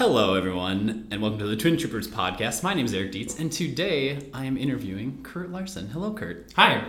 Hello, everyone, and welcome to the Twin Troopers podcast. My name is Eric Dietz, and today I am interviewing Kurt Larson. Hello, Kurt. Hi.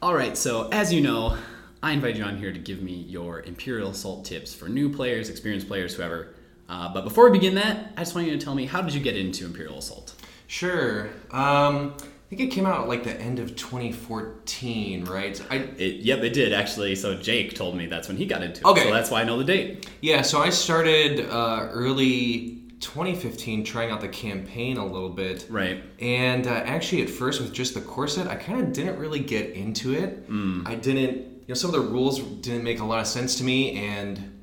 All right, so as you know, I invited you on here to give me your Imperial Assault tips for new players, experienced players, whoever. Uh, but before we begin that, I just want you to tell me how did you get into Imperial Assault? Sure. Um, I think it came out like the end of 2014, right? I It, yep, it did actually. So Jake told me that's when he got into it. Okay. So that's why I know the date. yeah. So I started uh, early 2015 trying out the campaign a little bit. Right. And uh, actually, at first, with just the core set, I kind of didn't really get into it. I didn't, you know, some of the rules didn't make a lot of sense to me, and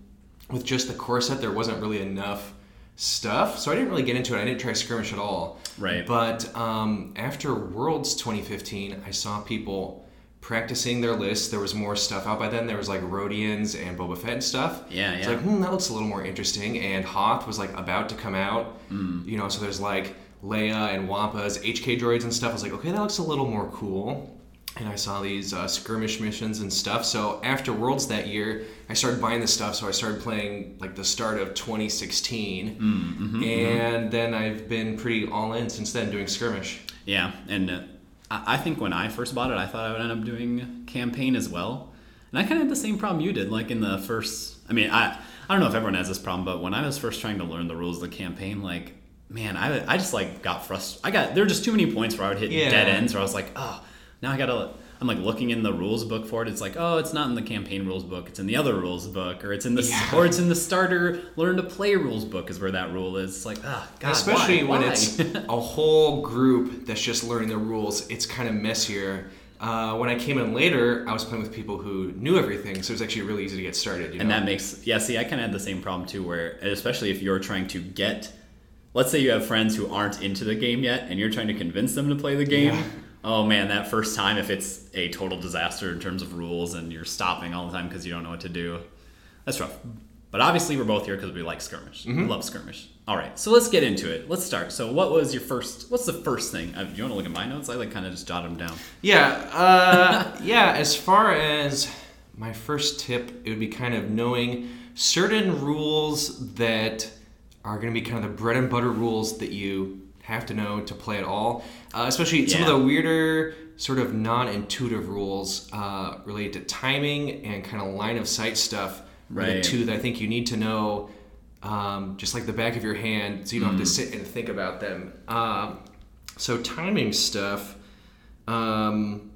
with just the core set, there wasn't really enough stuff. So I didn't really get into it. I didn't try skirmish at all. Right. But um, after Worlds 2015, I saw people practicing their lists. There was more stuff out by then. There was like Rodians and Boba Fett and stuff. Yeah, yeah. It's like, hmm, that looks a little more interesting. And Hoth was like about to come out. Mm. You know, so there's like Leia and Wampa's HK droids and stuff. I was like, okay, that looks a little more cool. And I saw these uh, skirmish missions and stuff. So after Worlds that year, I started buying the stuff. So I started playing like the start of 2016. Mm-hmm, and then I've been pretty all in since then doing skirmish. Yeah, and uh, I I think when I first bought it, I thought I would end up doing campaign as well. And I kind of had the same problem you did. Like in the first, I mean, I I don't know if everyone has this problem, but when I was first trying to learn the rules of the campaign, like man, I I just like got frustrated. I got there were just too many points where I would hit Yeah. dead ends where I was like, oh, now I gotta. I'm like looking in the rules book for it. It's like, oh, it's not in the campaign rules book. It's in the other rules book, or it's in the Yeah. or it's in the starter learn to play rules book is where that rule is. It's like, ah, God, Especially why? when Why? it's a whole group that's just learning the rules, it's kind of messier. Uh, when I came in later, I was playing with people who knew everything, so it was actually really easy to get started. You And that makes yeah. See, I kind of had the same problem too, where especially if you're trying to get, let's say you have friends who aren't into the game yet, and you're trying to convince them to play the game. Yeah. Oh man, that first time, if it's a total disaster in terms of rules, and you're stopping all the time because you don't know what to do, that's rough. But obviously, we're both here because we like skirmish. Mm-hmm. We love skirmish. All right, so let's get into it. Let's start. So, what was your first? What's the first thing? Uh, do you want to look at my notes? I like kind of just jot them down. Yeah, uh, yeah. As far as my first tip, it would be kind of knowing certain rules that are going to be kind of the bread and butter rules that you have to know to play at all. Uh, especially some of the weirder, sort of non-intuitive rules uh, related to timing and kind of line of sight stuff. Right. two that I think you need to know, um, just like the back of your hand, so you don't have to sit and think about them. Um, so timing stuff. Um,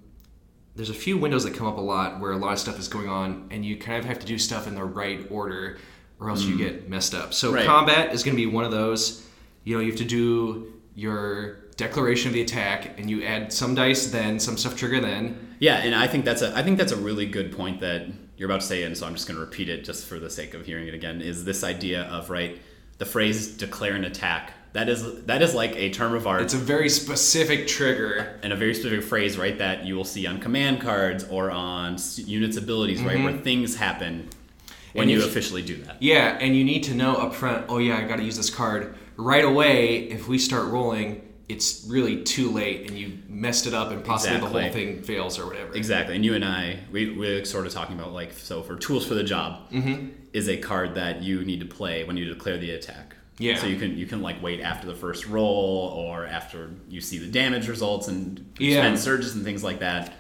there's a few windows that come up a lot where a lot of stuff is going on, and you kind of have to do stuff in the right order, or else you get messed up. So Right. combat is going to be one of those. You know, you have to do your declaration of the attack, and you add some dice, then some stuff trigger, then. Yeah, and I think that's a I think that's a really good point that you're about to say, and so I'm just going to repeat it just for the sake of hearing it again. Is this idea of right the phrase "declare an attack"? That is that is like a term of art It's a very specific trigger. and a very specific phrase, right? That you will see on command cards or on units' abilities, right, where mm-hmm. things happen when And you officially do that. Yeah, and you need to know up front, oh yeah, I got to use this card right away. If we start rolling, it's really too late and you messed it up and possibly the whole thing fails or whatever. Exactly, and you and I, we we're sort of talking about like so for tools for the job Mm-hmm. is a card that you need to play when you declare the attack. Yeah. So you can you can like wait after the first roll or after you see the damage results and Yeah. spend surges and things like that.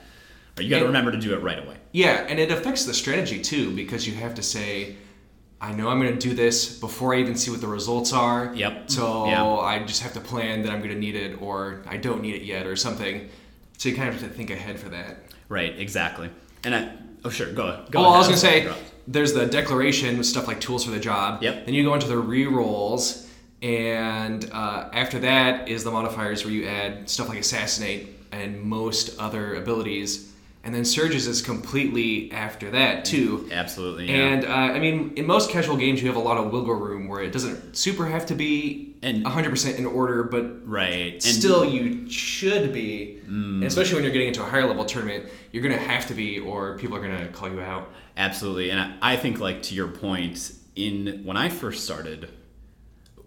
Or you got to remember to do it right away. Yeah, and it affects the strategy too because you have to say, I know I'm going to do this before I even see what the results are. Yep. So Yeah. I just have to plan that I'm going to need it or I don't need it yet or something. So you kind of have to think ahead for that. Right. Exactly. And I oh sure go go. Well, I was gonna say Interrupt. there's the declaration with stuff like tools for the job. Yep. Then you go into the re-rolls, and uh, after that is the modifiers where you add stuff like assassinate and most other abilities, and then surges is completely after that too. absolutely. Yeah. And uh, I mean, in most casual games, you have a lot of wiggle room where it doesn't super have to be And- 100% in order, but right. And still you should be. And especially when you're getting into a higher level tournament, you're gonna have to be, or people are gonna call you out. Absolutely, and I, I think like to your point, in when I first started,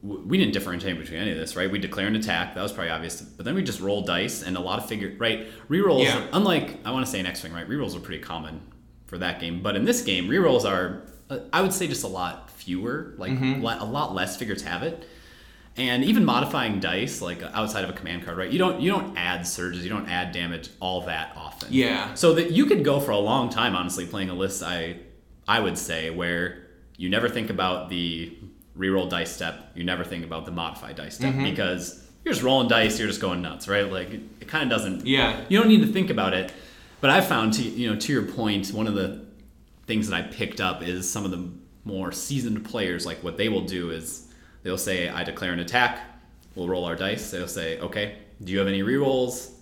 we didn't differentiate between any of this, right? We declare an attack, that was probably obvious, but then we just roll dice and a lot of figure, right? Rerolls, Yeah. unlike I want to say in X Wing, right? Rerolls are pretty common for that game, but in this game, rerolls are uh, I would say just a lot fewer, like Mm-hmm. le- a lot less figures have it. And even modifying dice, like outside of a command card, right? You don't you don't add surges, you don't add damage all that often. Yeah. So that you could go for a long time, honestly, playing a list. I I would say where you never think about the reroll dice step, you never think about the modify dice step Mm-hmm. because you're just rolling dice, you're just going nuts, right? Like it, it kind of doesn't. Yeah. You don't need to think about it. But I found, to you know, to your point, one of the things that I picked up is some of the more seasoned players, like what they will do is they'll say, I declare an attack, we'll roll our dice. They'll say, okay, do you have any rerolls?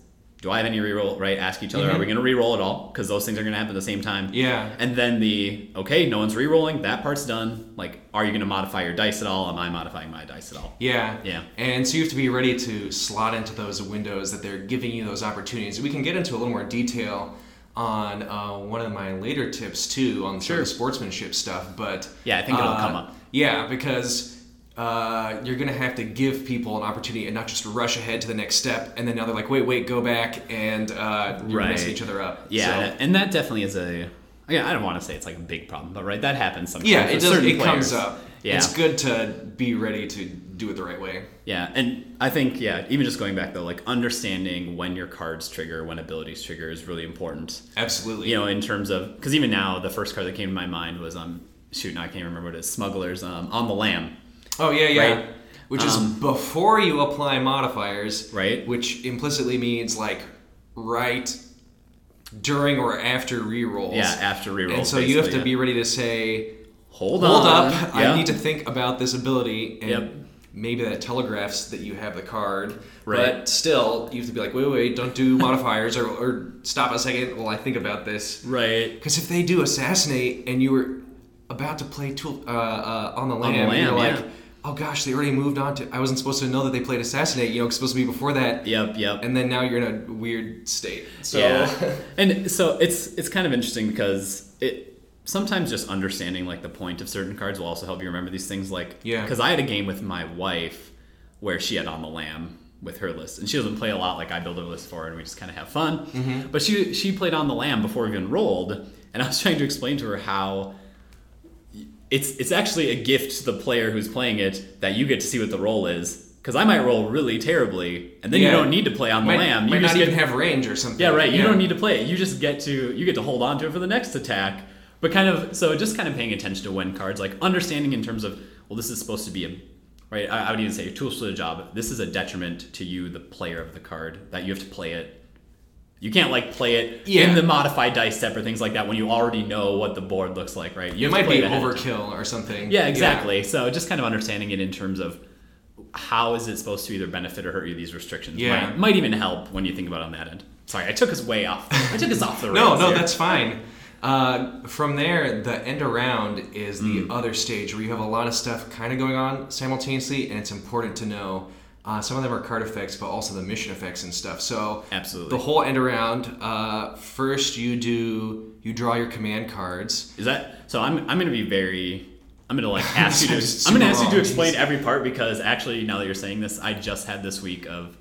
Do I have any reroll? Right? Ask each other, are we going to reroll at all? Because those things are going to happen at the same time. Mm-hmm. Yeah. And then the, okay, no one's rerolling, that part's done. Like, are you going to modify your dice at all? Am I modifying my dice at all? Yeah. Yeah. And so you have to be ready to slot into those windows that they're giving you those opportunities. We can get into a little more detail on uh, one of my later tips too on some of the sportsmanship stuff, but Yeah, I think it'll uh, come up. Yeah, because uh, you're gonna have to give people an opportunity and not just rush ahead to the next step, and then now they're like, wait, wait, go back, and uh, you're Right. messing each other up. Yeah, So- and that definitely is a. Again, I don't want to say it's like a big problem, but right, that happens sometimes. yeah, it does. It comes up. Yeah, It's good to be ready to do it the right way. yeah, and I think yeah, even just going back though, like understanding when your cards trigger, when abilities trigger, is really important. Absolutely. You know, in terms of because even now, the first card that came to my mind was um shoot, now I can't remember what it is. Smugglers um on the lam. Oh yeah, yeah. Right. Which is Um, before you apply modifiers, Right. Which implicitly means like right during or after rerolls. Yeah, after reroll. And so you have to basically, be ready to say, yeah. hold, "Hold on. up, Yeah. I need to think about this ability." And Yep. maybe that telegraphs that you have the card. Right. But still, you have to be like, "Wait, wait, don't do modifiers," or, or stop a second while I think about this. right. Because if they do assassinate and you were about to play tool, uh, uh, on the the lam, lam, you're like, yeah. Oh gosh, they already moved on to. I wasn't supposed to know that they played assassinate. You know, it's supposed to be before that. Yep. Yep. And then now you're in a weird state. So Yeah, and so it's it's kind of interesting because it sometimes just understanding like the point of certain cards will also help you remember these things. Like Yeah. because I had a game with my wife where she had on the lam with her list, and she doesn't play a lot. Like I build a list for her, and we just kind of have fun. Mm-hmm. But she she played on the lam before we even rolled, and I was trying to explain to her how. It's, it's actually a gift to the player who's playing it that you get to see what the roll is because I might roll really terribly and then Yeah. you don't need to play on the might, lam. You might just not get even have range or something. yeah, right. You don't need to play it. You just get to you get to hold on to it for the next attack. But kind of so just kind of paying attention to when cards like understanding in terms of well this is supposed to be a right. I, I would even say tools for the job. This is a detriment to you, the player of the card, that you have to play it. You can't like play it Yeah. in the modified dice step or things like that when you already know what the board looks like, right? You It might be it ahead of time. overkill or something. Yeah, exactly. So just kind of understanding it in terms of how is it supposed to either benefit or hurt you these restrictions Yeah. might, might even help when you think about it on that end. Sorry, I took us way off. I took us off the rails. No, no, here. that's fine. Uh, from there, the end around is the Mm. other stage where you have a lot of stuff kind of going on simultaneously, and it's important to know. Uh, some of them are card effects, but also the mission effects and stuff. So Absolutely. the whole end around. Uh, first, you do you draw your command cards. Is that so? I'm I'm gonna be very. I'm gonna like ask you to. I'm gonna ask you to explain every part because actually, now that you're saying this, I just had this week of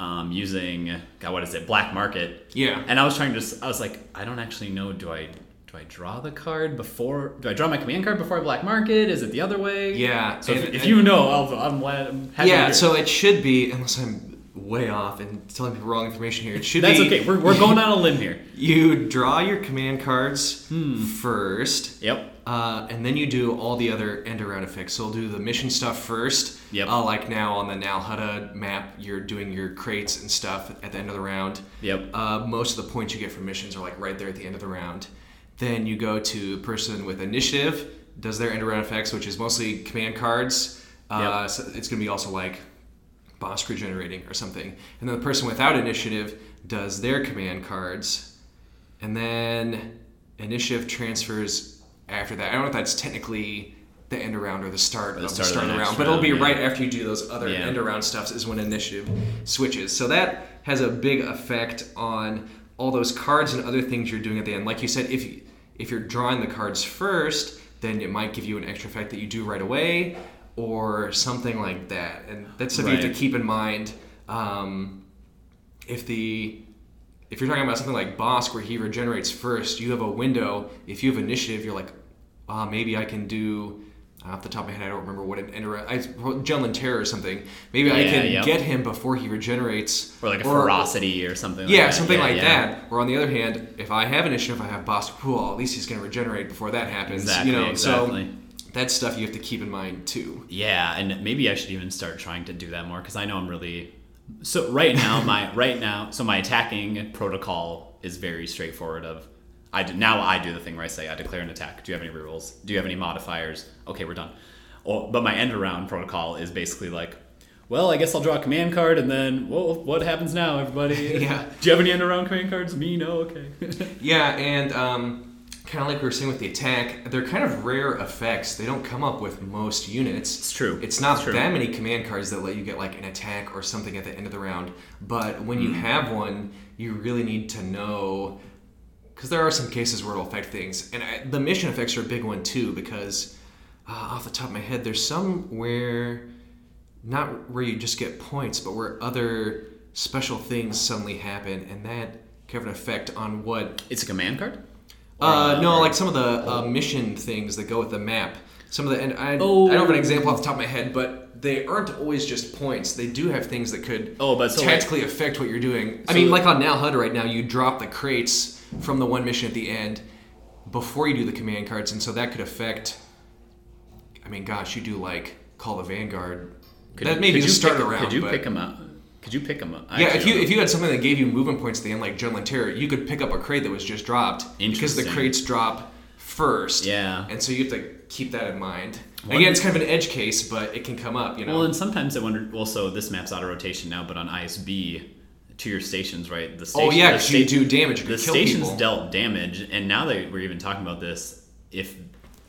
um, using God, what is it? Black market. Yeah. And I was trying to. I was like, I don't actually know. Do I do I draw the card before? Do I draw my command card before I black market? Is it the other way? Yeah, So if, and- if and- you know, I'll, I'm glad. I'm happy yeah, so it should be, unless I'm way off and telling people wrong information here. It should that's be That's okay. We're, we're going on a limb here. you draw your command cards Hmm. first. Yep. Uh, and then you do all the other end around effects. So we'll do the mission stuff first. Yep. Uh, like now on the Nal Hutta map, you're doing your crates and stuff at the end of the round. Yep. Uh, most of the points you get from missions are like right there at the end of the round. Then you go to person with initiative, does their end around effects, which is mostly command cards. Uh, Yep. so it's going to be also like Bossk regenerating or something. And then the person without initiative does their command cards. And then initiative transfers after that. I don't know if that's technically the end around or the start the of start the start of the round, but it'll be yeah. right after you do those other Yeah. end around stuffs is when initiative switches. So that has a big effect on all those cards and other things you're doing at the end. Like you said, if if you're drawing the cards first, then it might give you an extra effect that you do right away, or something like that. And that's something you have to keep in mind. Um, if the if you're talking about something like Bossk where he regenerates first, you have a window. If you have initiative, you're like, uh, maybe I can do. Off the top of my head, I don't remember what an enter. I Junlin Terror or something. Maybe I can yep. get him before he regenerates, Or like a ferocity or something. like yeah, that. something Yeah, like yeah. that. Or on the other hand, if I have an issue, if I have Bossk cool. At least he's going to regenerate before that happens. Exactly, you know, exactly. so that's stuff you have to keep in mind too. Yeah, and maybe I should even start trying to do that more because I know I'm really. So right now, my right now, so my attacking protocol is very straightforward. Of I do, now I do the thing where I say I declare an attack. Do you have any rerolls? Do you have any modifiers? Okay, we're done. Or, but my end around protocol is basically like, well, I guess I'll draw a command card and then, well, what happens now, everybody? Yeah. Do you have any end around command cards? Me, no, okay. Yeah, and um, kind of like we were saying with the attack, they're kind of rare effects. They don't come up with most units. It's true. It's not It's true. that many command cards that let you get like an attack or something at the end of the round. But when you have one, you really need to know because there are some cases where it'll affect things, and I, the mission effects are a big one too. Because uh, off the top of my head, there's some where not where you just get points, but where other special things suddenly happen, and that can have an effect on what it's a command card. Uh, no, like some of the uh, mission things that go with the map. Some of the and I, Oh. I don't have an example off the top of my head, but they aren't always just points. They do have things that could Oh, but so, like- tactically affect what you're doing. I mean, like on Nal Hutta right now, you drop the crates from the one mission at the end before you do the command cards, and so that could affect. I mean, gosh, you do like Call the Vanguard. Could that maybe just start pick, around. Could you but- pick them up? Could you pick them up? I yeah, if you if you had something that gave you movement points at the end, like Adrenaline Terror, you could pick up a crate that was just dropped because the crates drop first. Yeah. and so you have to keep that in mind. One- Again, it's kind of an edge case, but it can come up. You know. Well, and sometimes I wonder. Well, so this map's auto rotation now, but on ISB, to your stations, right? The oh, station, oh yeah, the because you do damage. The stations people. dealt damage, and now that we're even talking about this, if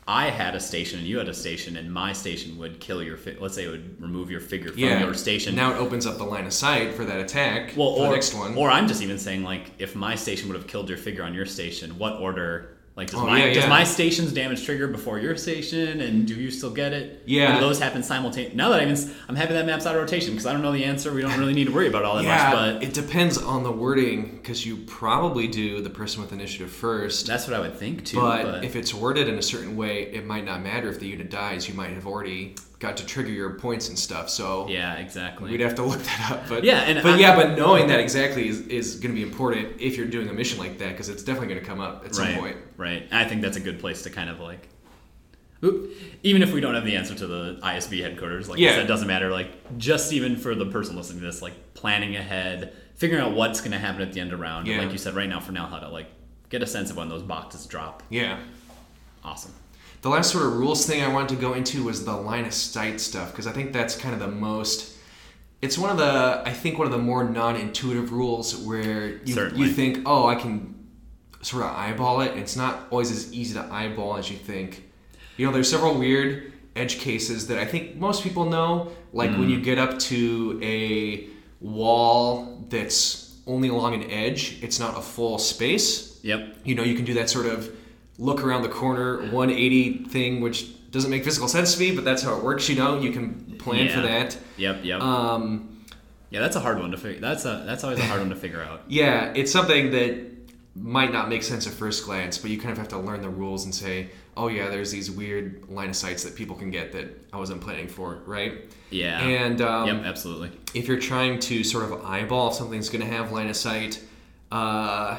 I had a station and you had a station, and my station would kill your, fi- let's say it would remove your figure from yeah. your station. Now it opens up the line of sight for that attack. well, for or the next one. or I'm just even saying like, if my station would have killed your figure on your station, what order? Like, does Oh, my yeah, does yeah. my station's damage trigger before your station, and do you still get it? Yeah. Or do those happen simultaneously? Now that I even, s- I'm happy that map's out of rotation because I don't know the answer. We don't really need to worry about all that yeah, much, but it depends on the wording because you probably do the person with initiative first. That's what I would think too. But, But, if it's worded in a certain way, it might not matter if the unit dies. You might have already got to trigger your points and stuff. So yeah, exactly. we'd have to look that up. But Yeah, and but I- yeah, but knowing that exactly is, is going to be important if you're doing a mission like that because it's definitely going to come up at some right, point. right. I think that's a good place to kind of like, even if we don't have the answer to the ISB headquarters, like Yeah. It doesn't matter. Like just even for the person listening to this, like planning ahead, figuring out what's going to happen at the end of round. And Yeah. like you said, right now for Nal Hutta like get a sense of when those boxes drop. Yeah. Awesome. The last sort of rules thing I wanted to go into was the line of sight stuff because I think that's kind of the most. It's one of the I think one of the more non-intuitive rules where you, Certainly. you think oh I can sort of eyeball it. It's not always as easy to eyeball as you think. You know, there's several weird edge cases that I think most people know. Like when you mm. get up to a wall that's only along an edge, it's not a full space Yep. you know you can do that sort of look around the corner 180 thing which doesn't make physical sense to me but that's how it works you know you can plan for that Yep. Yep. um, yeah, that's a hard one to figure. That's a that's always a hard one to figure out. yeah it's something that might not make sense at first glance but you kind of have to learn the rules and say oh yeah there's these weird line of sights that people can get that i wasn't planning for right Yeah. and um, yep. Absolutely. if you're trying to sort of eyeball if something's going to have line of sight uh,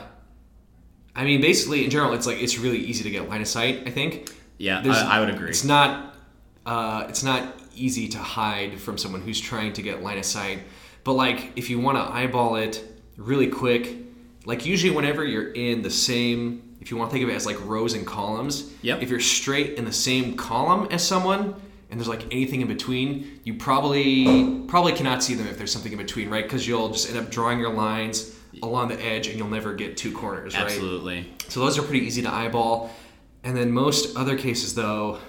i mean basically in general it's like it's really easy to get line of sight i think Yeah, I, I would agree. It's not uh, it's not easy to hide from someone who's trying to get line of sight. But like if you want to eyeball it really quick, like usually whenever you're in the same if you want to think of it as like rows and columns, Yep. if you're straight in the same column as someone and there's like anything in between, you probably probably cannot see them if there's something in between, right? Because you'll just end up drawing your lines along the edge and you'll never get two corners, right? Absolutely. So those are pretty easy to eyeball. And then most other cases, though,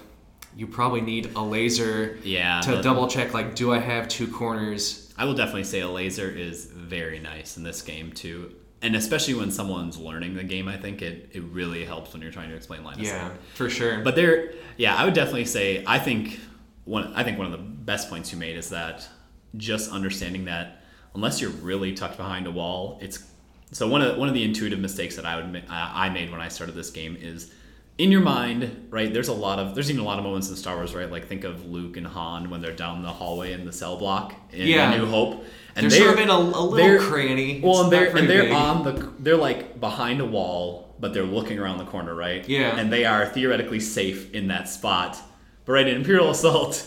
you probably need a laser Yeah. to double check. Like, do I have two corners? I will definitely say a laser is very nice in this game too, and especially when someone's learning the game. I think it, it really helps when you're trying to explain line of Yeah, sight. for sure. But there, yeah, I would definitely say I think one I think one of the best points you made is that just understanding that unless you're really tucked behind a wall, it's so one of the, one of the intuitive mistakes that I would ma- uh, I made when I started this game is in your mind, right? There's a lot of there's even a lot of moments in Star Wars, right? Like think of Luke and Han when they're down the hallway in the cell block in Yeah. A New Hope, and they're sort of in a, a little cranny. well, and they're and they're big. on the they're like behind a wall, but they're looking around the corner, right? Yeah. And they are theoretically safe in that spot. But right in Imperial Assault,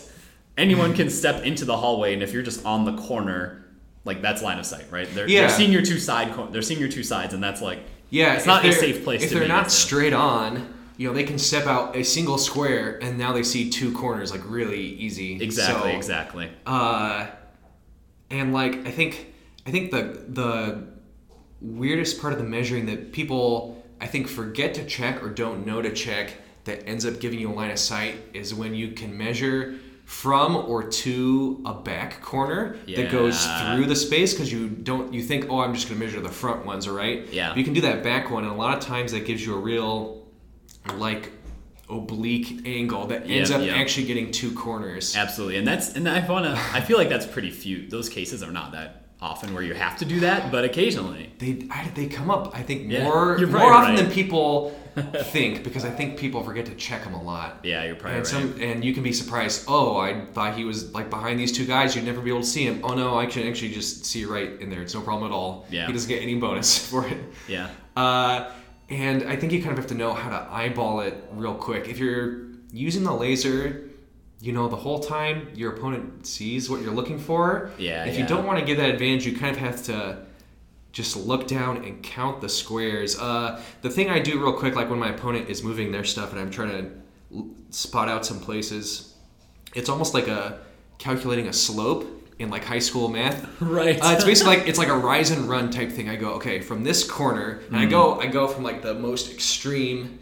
anyone can step into the hallway, and if you're just on the corner, like that's line of sight, right? They're, Yeah. they're seeing your two side cor- they're seeing your two sides, and that's like Yeah, it's not a safe place If they're not straight on, you know, they can step out a single square, and now they see two corners like really easy. exactly, So, exactly. Uh, and like I think I think the the weirdest part of the measuring that people I think forget to check or don't know to check that ends up giving you a line of sight is when you can measure from or to a back corner that goes through the space because you don't you think oh I'm just gonna measure the front ones right Yeah. But you can do that back one and a lot of times that gives you a real like oblique angle that ends Yep, up yep. actually getting two corners Absolutely, and that's and I wanna. I feel like that's pretty few. Those cases are not that often where you have to do that, but occasionally. they I, they come up I think Yeah, more more often right. than people think because I think people forget to check them a lot. Yeah, you're probably And right. some and you can be surprised. Oh, I thought he was like behind these two guys. You'd never be able to see him. Oh no, I can actually just see right in there. It's no problem at all. Yeah. He doesn't get any bonus for it. yeah, Uh, and I think you kind of have to know how to eyeball it real quick. If you're using the laser, you know, the whole time your opponent sees what you're looking for. Yeah, If yeah. you don't want to give that advantage, you kind of have to just look down and count the squares. Uh, the thing I do real quick, like when my opponent is moving their stuff and I'm trying to l- spot out some places, it's almost like a calculating a slope in like high school math. right. Uh, it's basically like it's like a rise and run type thing. I go okay from this corner, and I go I go from like the most extreme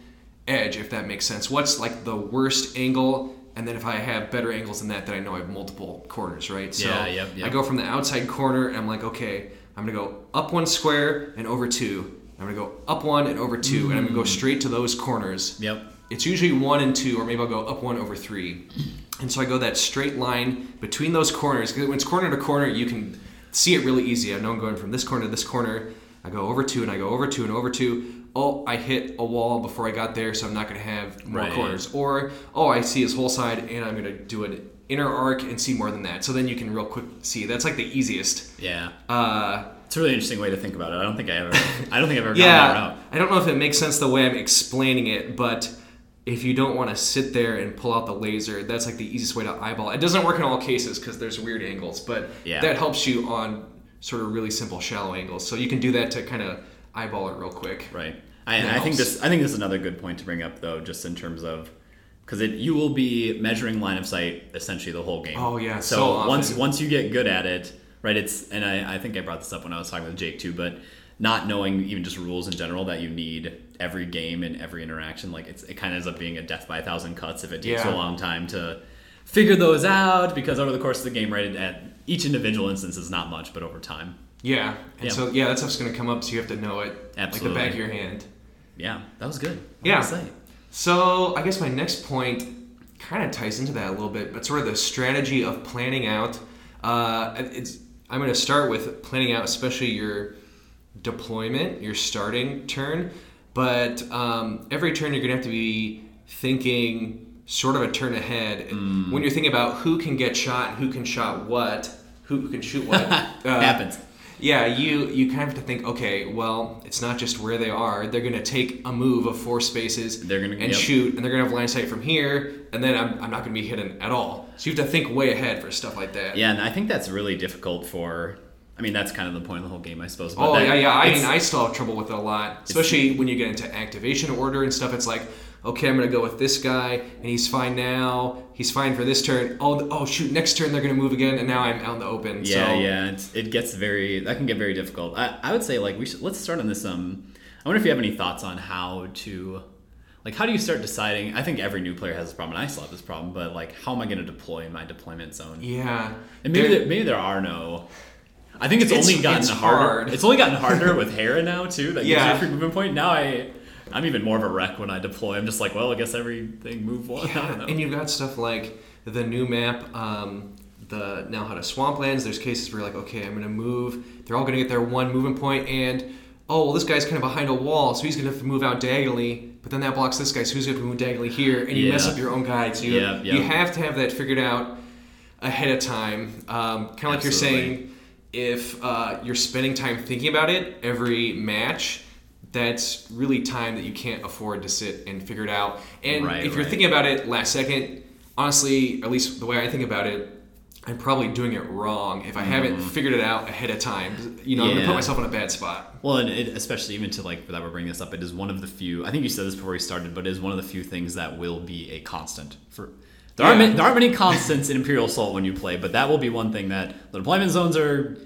edge, if that makes sense. What's like the worst angle, and then if I have better angles than that, then I know I have multiple corners, right? So Yeah, yep, yep. I go from the outside corner, and I'm like okay, I'm gonna go up one square and over two. I'm gonna go up one and over two, and I'm gonna go mm. straight to those corners. yep. It's usually one and two, or maybe I'll go up one over three. And so I go that straight line between those corners. 'cause when it's corner to corner, you can see it really easy. I know I'm going from this corner to this corner. I go over two, and I go over two, and over two. Oh, I hit a wall before I got there, so I'm not going to have more Right. corners. Or, oh, I see his whole side, and I'm going to do an inner arc and see more than that. So then you can real quick see. That's like the easiest. Yeah. Uh, It's a really interesting way to think about it. I don't think I ever. I don't think I've ever gone that yeah, route. I don't know if it makes sense the way I'm explaining it, but if you don't want to sit there and pull out the laser, that's like the easiest way to eyeball. It It doesn't work in all cases because there's weird angles, but Yeah. that helps you on sort of really simple shallow angles. So you can do that to kind of eyeball it real quick. Right. I, I think this. I think this is another good point to bring up, though, just in terms of because it you will be measuring line of sight essentially the whole game. Oh, yeah, So, so once once you get good at it, right? It's and I, I think I brought this up when I was talking with Jake too, but not knowing even just rules in general that you need every game and every interaction, like it's it kind of ends up being a death by a thousand cuts if it takes Yeah. a long time to figure those out because over the course of the game, right, at each individual instance is not much, but over time, Yeah, and Yeah. so yeah, that stuff's gonna come up, so you have to know it Absolutely. like the back of your hand. yeah, that was good. What Yeah. I? So I guess my next point kind of ties into that a little bit, but sort of the strategy of planning out. Uh, it's I'm going to start with planning out, especially your deployment, your starting turn. But um, every turn you're going to have to be thinking sort of a turn ahead when you're thinking about who can get shot, who can shot what, who can shoot what. uh, Happens. Yeah, you you kind of have to think, okay, well, it's not just where they are. They're going to take a move of four spaces They're gonna- and yep. shoot, and they're going to have line of sight from here, and then I'm, I'm not going to be hidden at all. So you have to think way ahead for stuff like that. Yeah, and I think that's really difficult for. I mean, that's kind of the point of the whole game, I suppose. But Oh that- yeah, yeah. I mean, I still have trouble with it a lot, especially when you get into activation order and stuff. It's like, okay, I'm gonna go with this guy, and he's fine now. He's fine for this turn. Oh, oh shoot, next turn they're gonna move again, and now I'm out in the open. Yeah, so, yeah, it gets very that can get very difficult. I, I would say like we should let's start on this. Um, I wonder if you have any thoughts on how to, like, how do you start deciding? I think every new player has this problem, and I still have this problem. But like, how am I going to deploy in my deployment zone? Yeah. And maybe There- there, maybe there are no. I think it's, It's- only gotten it's harder. hard. It's only gotten harder with Hera now too. That gives Yeah. you a free movement point. Now I, I'm even more of a wreck when I deploy. I'm just like, well, I guess everything move one. I don't know. And you've got stuff like the new map, um, the Nal Hutta swamplands. There's cases where you're like, okay, I'm gonna move. They're all gonna get their one moving point, and oh, well, this guy's kind of behind a wall, so he's gonna have to move out diagonally but then that blocks this guy, so who's going to move diagonally here? And you mess up your own guides. You, Yeah, yeah. you have to have that figured out ahead of time. Um, kind of like you're saying, if uh, you're spending time thinking about it every match, that's really time that you can't afford to sit and figure it out. And Right, if you're right. thinking about it last second, honestly, at least the way I think about it, I'm probably doing it wrong if I haven't figured it out ahead of time. You know, I'm gonna Mm-hmm. Put myself in a bad spot. Well, and it, especially even to like that we're bringing this up, it is one of the few. I think you said this before we started, but it is one of the few things that will be a constant for. There aren't many, there aren't many constants in Imperial Assault when you play, but that will be one thing that the deployment zones are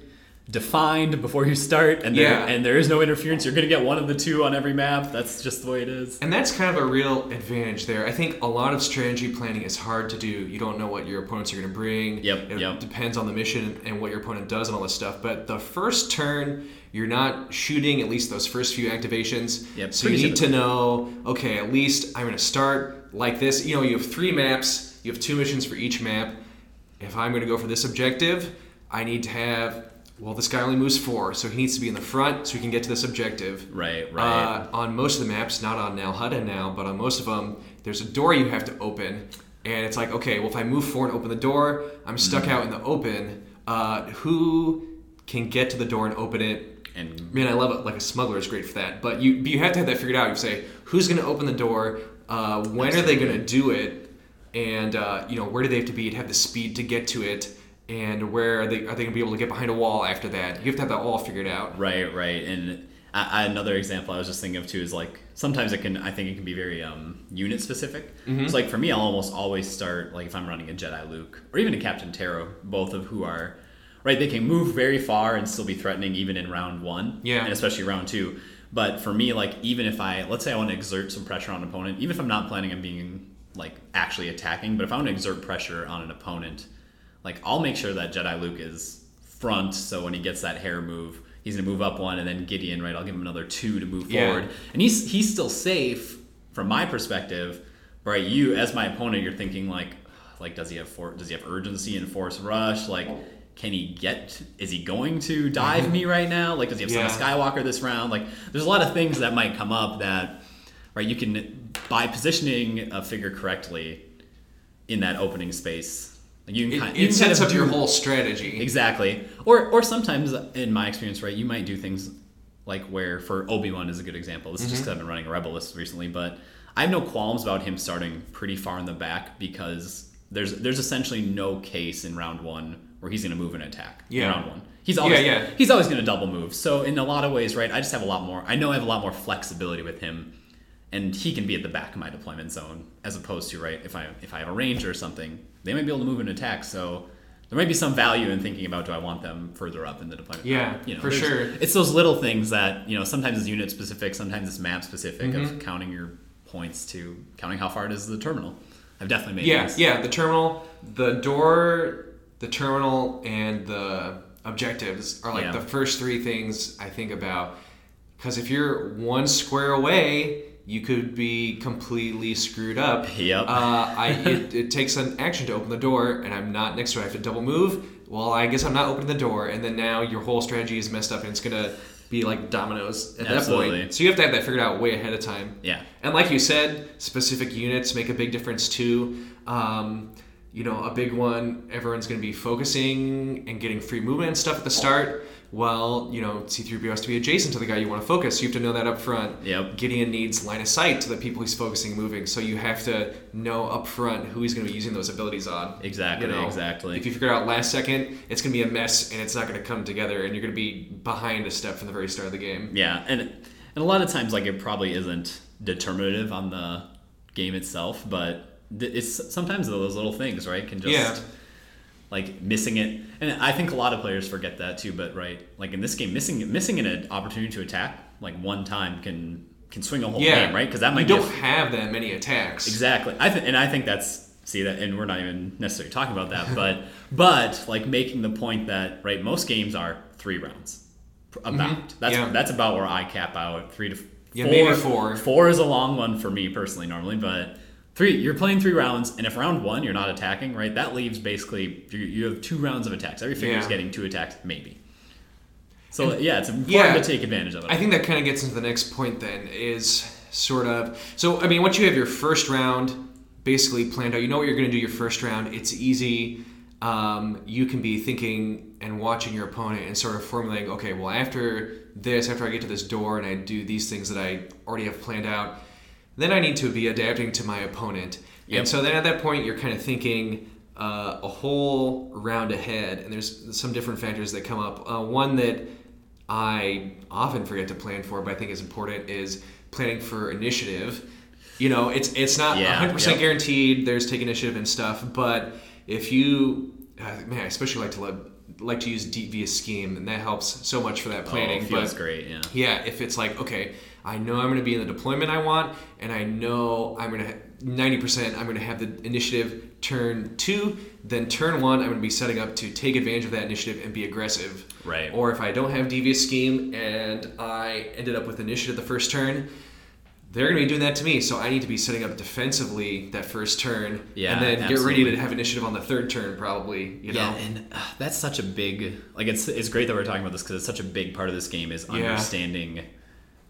defined before you start, and there, Yeah. and there is no interference. You're going to get one of the two on every map. That's just the way it is. And that's kind of a real advantage there. I think a lot of strategy planning is hard to do. You don't know what your opponents are going to bring. Yep, It yep. depends on the mission and what your opponent does and all this stuff. But the first turn, you're not shooting at least those first few activations. Yep, So you need to know, okay, at least I'm going to start like this. You know, you have three maps, you have two missions for each map. If I'm going to go for this objective, I need to have, well, this guy only moves four, so he needs to be in the front so he can get to this objective. Right, right. Uh, on most of the maps, not on Nal Hutta now, but on most of them, there's a door you have to open, and it's like, okay, well, if I move forward and open the door, I'm stuck Mm. out in the open. Uh, who can get to the door and open it? and Man, I love it. Like a smuggler is great for that. But you, but you have to have that figured out. You say, who's going to open the door? Uh, when are they going to do it? And uh, you know, where do they have to be to have the speed to get to it? And where are they? Are they going to be able to get behind a wall after that? You have to have that all figured out. Right, right. And I, I, another example I was just thinking of too is like sometimes it can I think it can be very um, unit specific. Mm-hmm. So like for me, I'll almost always start like if I'm running a Jedi Luke or even a Captain Terro, both of who are right. They can move very far and still be threatening even in round one. Yeah. and especially round two. But for me, like even if I let's say I want to exert some pressure on an opponent, even if I'm not planning on being like actually attacking, but if I want to exert pressure on an opponent, like I'll make sure that Jedi Luke is front, so when he gets that Hera move, he's gonna move up one, and then Gideon, right? I'll give him another two to move Yeah. forward, and he's he's still safe from my perspective, right? You as my opponent, you're thinking like, like does he have for, does he have urgency and force rush? Like, can he get? Is he going to dive me right now? Like, does he have Yeah. Skywalker this round? Like, there's a lot of things that might come up that, right? You can by positioning a figure correctly in that opening space. Like you can It, kind, it you can kind sets of up your whole strategy. Exactly. Or or sometimes in my experience, right, you might do things like where for Obi Wan is a good example. This is just mm-hmm. because I've been running a Rebel list recently, but I have no qualms about him starting pretty far in the back because there's there's essentially no case in round one where he's going to move and attack. in Yeah. round one. He's always Yeah, yeah. he's always going to double move. So in a lot of ways, right, I just have a lot more. I know I have a lot more flexibility with him. And he can be at the back of my deployment zone, as opposed to right if I if I have a ranger or something, they might be able to move and attack. So there might be some value in thinking about do I want them further up in the deployment? Yeah, you know, for sure. It's those little things that you know sometimes it's unit specific, sometimes it's map specific Mm-hmm. of counting your points to counting how far it is to the terminal. I've definitely made Yeah, these. yeah. The terminal, the door, the terminal, and the objectives are like Yeah. the first three things I think about. Because if you're one square away, you could be completely screwed up. Yep. Uh, I it, it takes an action to open the door, and I'm not next to it. I have to double move. Well, I guess I'm not opening the door, and then now your whole strategy is messed up, and it's gonna be like dominoes at that point. So you have to have that figured out way ahead of time. Yeah. And like you said, specific units make a big difference too. Um, you know, a big one, everyone's going to be focusing and getting free movement and stuff at the start. Well, you know, C3PO has to be adjacent to the guy you want to focus. You have to know that up front. Yep. Gideon needs line of sight to the people he's focusing moving. So you have to know up front who he's going to be using those abilities on. Exactly, exactly. If you figure it out last second, it's going to be a mess and it's not going to come together and you're going to be behind a step from the very start of the game. Yeah, and and a lot of times like it probably isn't determinative on the game itself, but it's sometimes those little things, right, can just Yeah. Like missing it. And I think a lot of players forget that too, but right, like in this game missing missing an opportunity to attack like one time can can swing a whole Yeah. game, right? Cuz that might you be a don't have that many attacks. Exactly. I th- and I think that's see that and we're not even necessarily talking about that, but but like making the point that right most games are 3 rounds. About. That's Mm-hmm. Yeah. that's about where I cap out 3 to Yeah, maybe four. 4 is a long one for me personally normally, but 3 you're playing 3 rounds and if round 1 you're not attacking, right? That leaves basically you, have 2 rounds of attacks. Every figure is Yeah. getting 2 attacks maybe. So yeah, it's important yeah, to take advantage of it. I think that kind of gets into the next point then is sort of. So, I mean, once you have your first round basically planned out, you know what you're going to do your first round. It's easy. Um, you can be thinking and watching your opponent and sort of formulating, okay, well, after this, after I get to this door and I do these things that I already have planned out, then I need to be adapting to my opponent. Yep. And so then at that point, you're kind of thinking uh, a whole round ahead, and there's some different factors that come up. Uh, one that I often forget to plan for, but I think is important, is planning for initiative. You know, it's it's not Yeah, 100% yep. guaranteed. There's take initiative and stuff, but if you, uh, man, I especially like to like, like to use deep devious scheme, and that helps so much for that planning. oh, feels but great. Yeah. yeah, if it's like, okay, I know I'm going to be in the deployment I want, and I know I'm going to, 90% I'm going to have the initiative turn two, then turn one, I'm going to be setting up to take advantage of that initiative and be aggressive. Right. Or if I don't have devious scheme and I ended up with initiative the first turn, they're going to be doing that to me, so I need to be setting up defensively that first turn, Yeah, and then get ready to have initiative on the third turn, probably. You know, Yeah, and uh, that's such a big like it's it's great that we're talking about this because it's such a big part of this game is Yeah.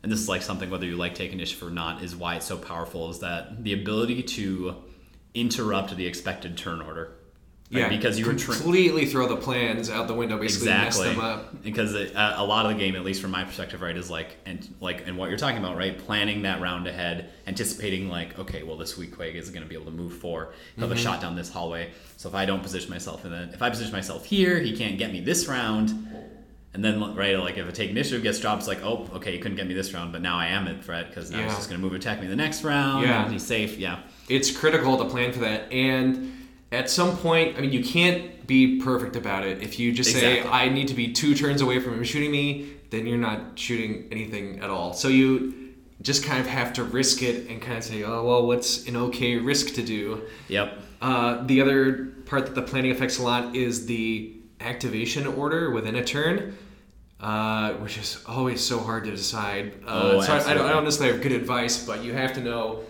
And this is like something whether you like taking initiative or not is why it's so powerful is that the ability to interrupt the expected turn order. Right? yeah, because you were tra- completely throw the plans out the window, basically exactly mess them up. because it, uh, a lot of the game at least from my perspective right is like and like and what you're talking about right planning that round ahead anticipating like okay well this Weequay is going to be able to move four he'll Mm-hmm. have a shot down this hallway so if i don't position myself in the if i position myself here he can't get me this round and then right like if a take initiative gets dropped it's like oh okay you couldn't get me this round but now i am at threat because now he's just going to move attack me the next round Yeah. and he's safe yeah. It's critical to plan for that and at some point i mean you can't be perfect about it. If you just say i need to be two turns away from him shooting me then you're not shooting anything at all. So you just kind of have to risk it and kind of say oh well what's an okay risk to do? Yep. Uh, the other part that the planning affects a lot is the activation order within a turn, uh, which is always so hard to decide. Uh, Oh, so I, I, don't, I don't necessarily have good advice, but you have to know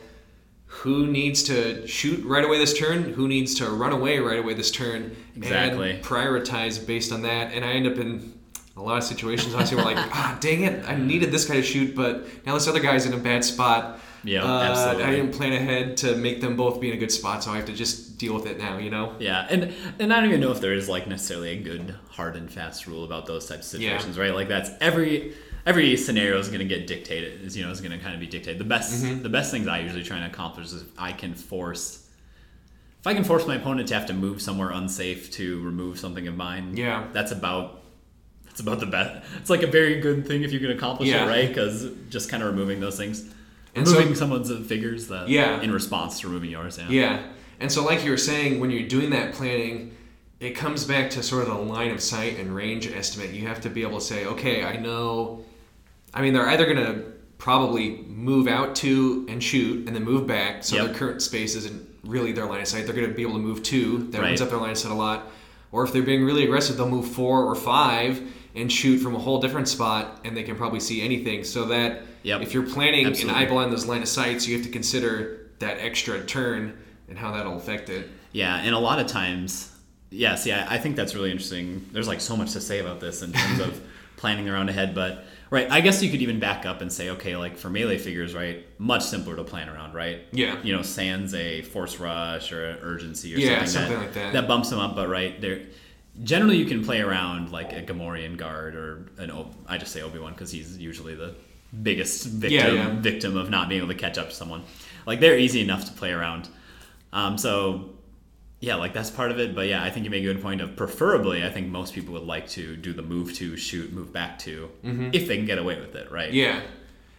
who needs to shoot right away this turn, who needs to run away right away this turn, Exactly. and prioritize based on that. And I end up in a lot of situations honestly where like, ah, dang it, I needed this guy to shoot, but now this other guy's in a bad spot. Yeah, uh, absolutely. I didn't plan ahead to make them both be in a good spot, so I have to just deal with it now. You know? Yeah, and and I don't even know if there is like necessarily a good hard and fast rule about those types of Yeah. situations, right? Like that's every every scenario is going to get dictated. Is you know is going to kind of be dictated. The best Mm-hmm. the best things I usually try and accomplish is if I can force if I can force my opponent to have to move somewhere unsafe to remove something of mine. Yeah. that's about. That's about the best. It's like a very good thing if you can accomplish Yeah. it, right? Because just kind of removing those things, And so- someone's figures that, Yeah. in response to removing yours. Yeah. Yeah. And so, like you were saying, when you're doing that planning, it comes back to sort of the line of sight and range estimate. You have to be able to say, okay, I know. I mean, they're either going to probably move out to and shoot and then move back, so Yep. their current space isn't really their line of sight. They're going to be able to move two. That Right. opens up their line of sight a lot. Or if they're being really aggressive, they'll move four or five and shoot from a whole different spot, and they can probably see anything. So that Yep. if you're planning Absolutely. an eyeball on those line of sights, you have to consider that extra turn and how that'll affect it. Yeah, and a lot of times, yeah, see, I, I think that's really interesting. There's like so much to say about this in terms of planning around ahead, but right, I guess you could even back up and say, okay, like for melee figures, right, much simpler to plan around, right? Yeah. You know, sans a force rush or an urgency or Yeah, something, something that, like that. That bumps them up, but right, there. Generally, you can play around like a Gamorrean guard or an O- I just say Obi Wan because he's usually the biggest victim yeah. victim of not being able to catch up to someone. Like they're easy enough to play around. Um, so yeah, like that's part of it. But yeah, I think you make a good point of preferably, I think most people would like to do the move to, shoot, move back to, if they can get away with it, right? Mm-hmm. Yeah.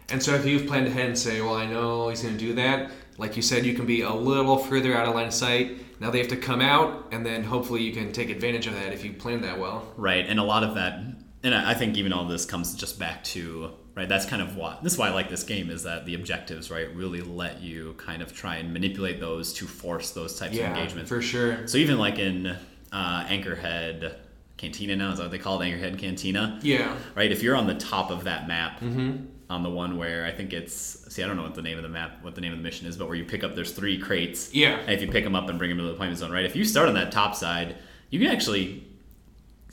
And so if you've planned ahead and say, well, I know he's going to do that, like you said, you can be a little further out of line of sight. Now they have to come out, and then hopefully you can take advantage of that if you plan that well. Right. And a lot of that, and I think even all this comes just back to, right, that's kind of what, this is why I like this game is that the objectives, right, really let you kind of try and manipulate those to force those types of Yeah, engagements. for sure. So even like in uh, Anchorhead Cantina now, is that what they call it? Anchorhead Cantina? Yeah. right? If you're on the top of that map, Mm-hmm. on the one where I think it's see, I don't know what the name of the map, what the name of the mission is, but where you pick up, there's three crates. Yeah. And if you pick them up and bring them to the deployment zone, right? If you start on that top side, you can actually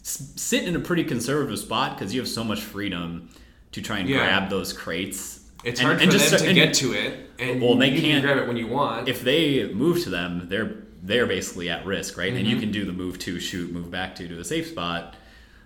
s- sit in a pretty conservative spot because you have so much freedom to try and Yeah. grab those crates It's And- hard and for just them to get to it, and Well, they you can't- can grab it when you want. if they move to them, they're they're basically at risk, right? And you Mm-hmm. can do the move to, shoot, move back to to a safe spot.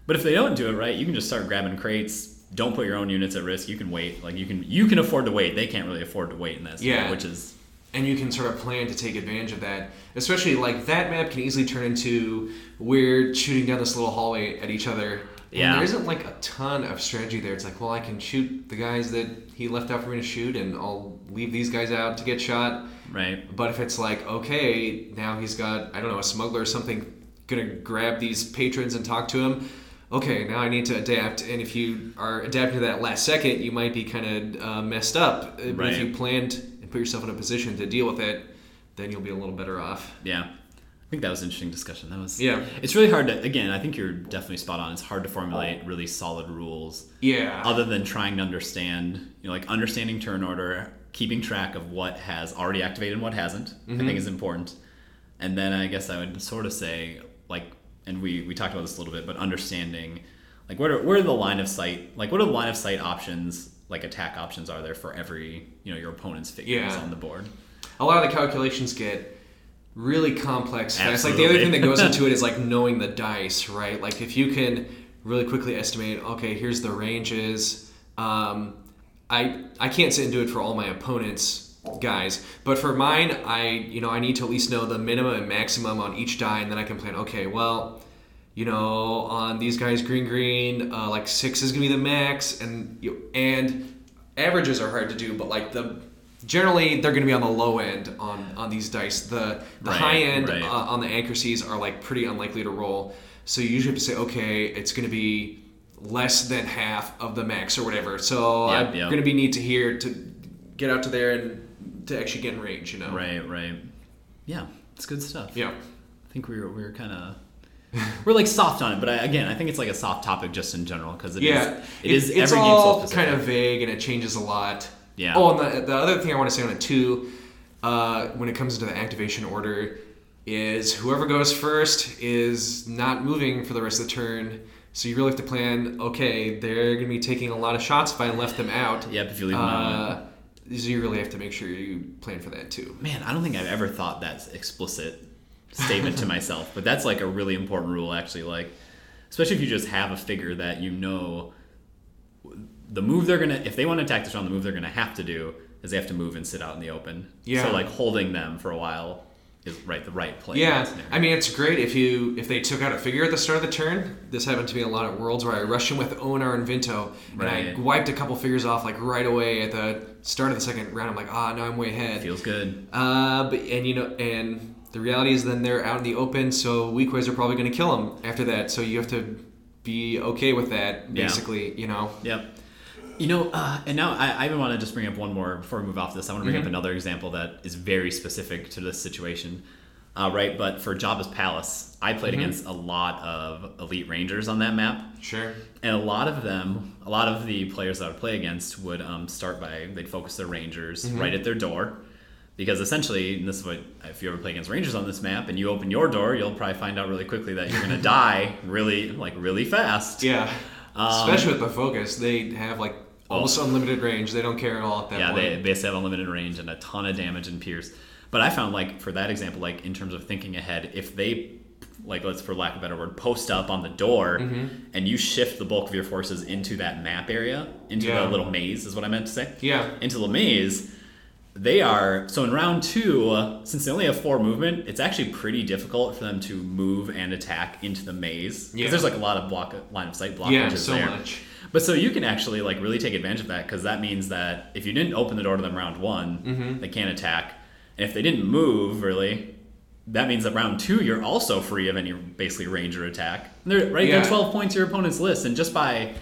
But if they don't do it right, you can just start grabbing crates. Don't put your own units at risk. You can wait. Like you can you can afford to wait. They can't really afford to wait in. Yeah. Yeah. Which is and you can sort of plan to take advantage of that. Especially like that map can easily turn into we're shooting down this little hallway at each other. And Yeah. there isn't like a ton of strategy there. It's like, well, I can shoot the guys that he left out for me to shoot, and I'll leave these guys out to get shot. right. But if it's like, okay, now he's got, I don't know, a smuggler or something, gonna grab these patrons and talk to him. Okay, now I need to adapt. And if you are adapting to that last second, you might be kind of uh, messed up. But if you planned and put yourself in a position to deal with it, then you'll be a little better off. Yeah. I think that was an interesting discussion. That was Yeah. It's really hard to again. I think you're definitely spot on. It's hard to formulate really solid rules Yeah. other than trying to understand, you know, like understanding turn order, keeping track of what has already activated and what hasn't. I Mm-hmm. think is important. And then I guess I would sort of say, like, and we we talked about this a little bit, but understanding, like, what are what are the line of sight, like, what are the line of sight options, like attack options, are there for every you know your opponent's figures Yeah. on the board? a lot of the calculations get really complex fast. Like the other thing that goes into it is like knowing the dice, right? Like if you can really quickly estimate, okay, here's the ranges. Um, I I can't sit and do it for all my opponents guys, but for mine, I you know I need to at least know the minimum and maximum on each die, and then I can plan. Okay, well. You know, on these guys, green, green, uh, like six is gonna be the max, and you, and averages are hard to do, but like the generally they're going to be on the low end on on these dice. The the Right, high end right. uh, on the accuracies are like pretty unlikely to roll. So you usually have to say, okay, it's going to be less than half of the max or whatever. So Yep, I'm yep. going to be need to here to get out to there and to actually get in range. You know. Right, right. Yeah, it's good stuff. Yeah. I think we were we were kind of we're like soft on it, but I, again, I think it's like a soft topic just in general because it is Yeah, it is it's every all kind of vague and it changes a lot. Yeah. Oh, and the, the other thing I want to say on it too, uh, when it comes into the activation order, is whoever goes first is not moving for the rest of the turn. So you really have to plan. Okay, they're going to be taking a lot of shots if I left them out. Yep, if you leave them out. Uh, so you really have to make sure you plan for that too. Man, I don't think I've ever thought that explicit statement to myself, but that's like a really important rule actually. Like, especially if you just have a figure that you know the move they're gonna if they want to attack this round, the move they're gonna have to do is they have to move and sit out in the open. Yeah. So like holding them for a while is right the right play. Yeah. I mean it's great if you if they took out a figure at the start of the turn. This happened to me a lot at Worlds where I rushed in with Onar and Vinto, and I wiped a couple figures off like right away at the start of the second round. I'm like, ah, now I'm way ahead. feels good. Uh, but and you know, and the reality is then they're out in the open, so Weequays are probably going to kill them after that. So you have to be okay with that, Yeah. basically. You know. Yep. You know, uh, and now I, I even want to just bring up one more before we move off this. I want to bring Mm-hmm. up another example that is very specific to this situation, uh, right? But for Jabba's Palace, I played Mm-hmm. against a lot of elite rangers on that map, Sure. and a lot of them, a lot of the players that I would play against would um, start by they'd focus their rangers Mm-hmm. right at their door, because essentially, and this is what if you ever play against rangers on this map, and you open your door, you'll probably find out really quickly that you're going to die really like really fast. Yeah. Um, Especially with the focus, they have like almost unlimited range. They don't care at all at that Yeah, point. they basically have unlimited range and a ton of damage and pierce. But I found like for that example, like in terms of thinking ahead, if they like let's for lack of a better word, post up on the door Mm-hmm. and you shift the bulk of your forces into that map area, into Yeah. the little maze is what I meant to say. Yeah. Into the maze, they are so in round two, uh, since they only have four movement, it's actually pretty difficult for them to move and attack into the maze. Because Yeah. there's like a lot of block line of sight blockages Yeah, so there. much. But so you can actually like really take advantage of that because that means that if you didn't open the door to them round one, Mm-hmm. they can't attack, and if they didn't move really, that means that round two you're also free of any basically ranger attack. And they're right Yeah. there, twelve points to your opponent's list, and just by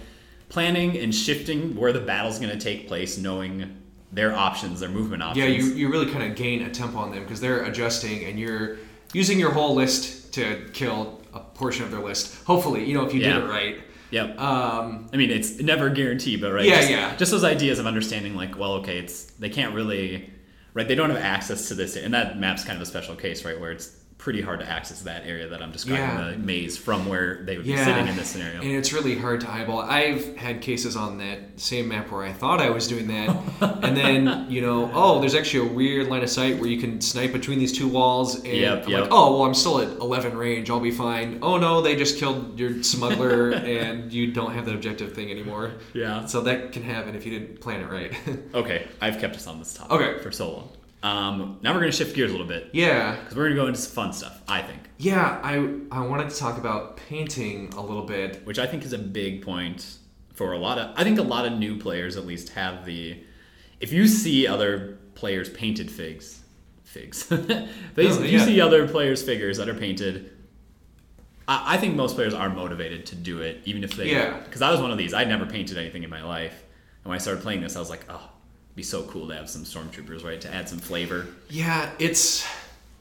planning and shifting where the battle's going to take place, knowing their options, their movement options. Yeah, you, you really kind of gain a tempo on them because they're adjusting and you're using your whole list to kill a portion of their list. Hopefully, you know, if you Yeah. did it right. Yep. Um, I mean, it's never guaranteed, but right? Yeah, just, yeah. Just those ideas of understanding, like, well, okay, it's they can't really, right? They don't have access to this, and that map's kind of a special case, right? Where it's pretty hard to access that area that I'm describing Yeah. the maze from where they would be sitting in this scenario. And it's really hard to eyeball. I've had cases on that same map where I thought I was doing that, and then you know, oh, there's actually a weird line of sight where you can snipe between these two walls, and Yep, I'm yep. like, oh, well, I'm still at 11 range. I'll be fine. Oh no, they just killed your smuggler, and you don't have that objective thing anymore. Yeah. So that can happen if you didn't plan it right. Okay, I've kept us on this topic Okay. for so long. Um, now we're gonna shift gears a little bit yeah. because we're gonna go into some fun stuff. I think, Yeah, I I wanted to talk about painting a little bit. which I think is a big point for a lot of. I think a lot of new players at least have the. If you see other players painted figs, figs. they, Oh, if you yeah. see other players' figures that are painted, I, I think most players are motivated to do it, even if they. Yeah. Because I was one of these. I'd never painted anything in my life, and when I started playing this, I was like, oh, be so cool to have some stormtroopers, right? To add some flavor. Yeah, it's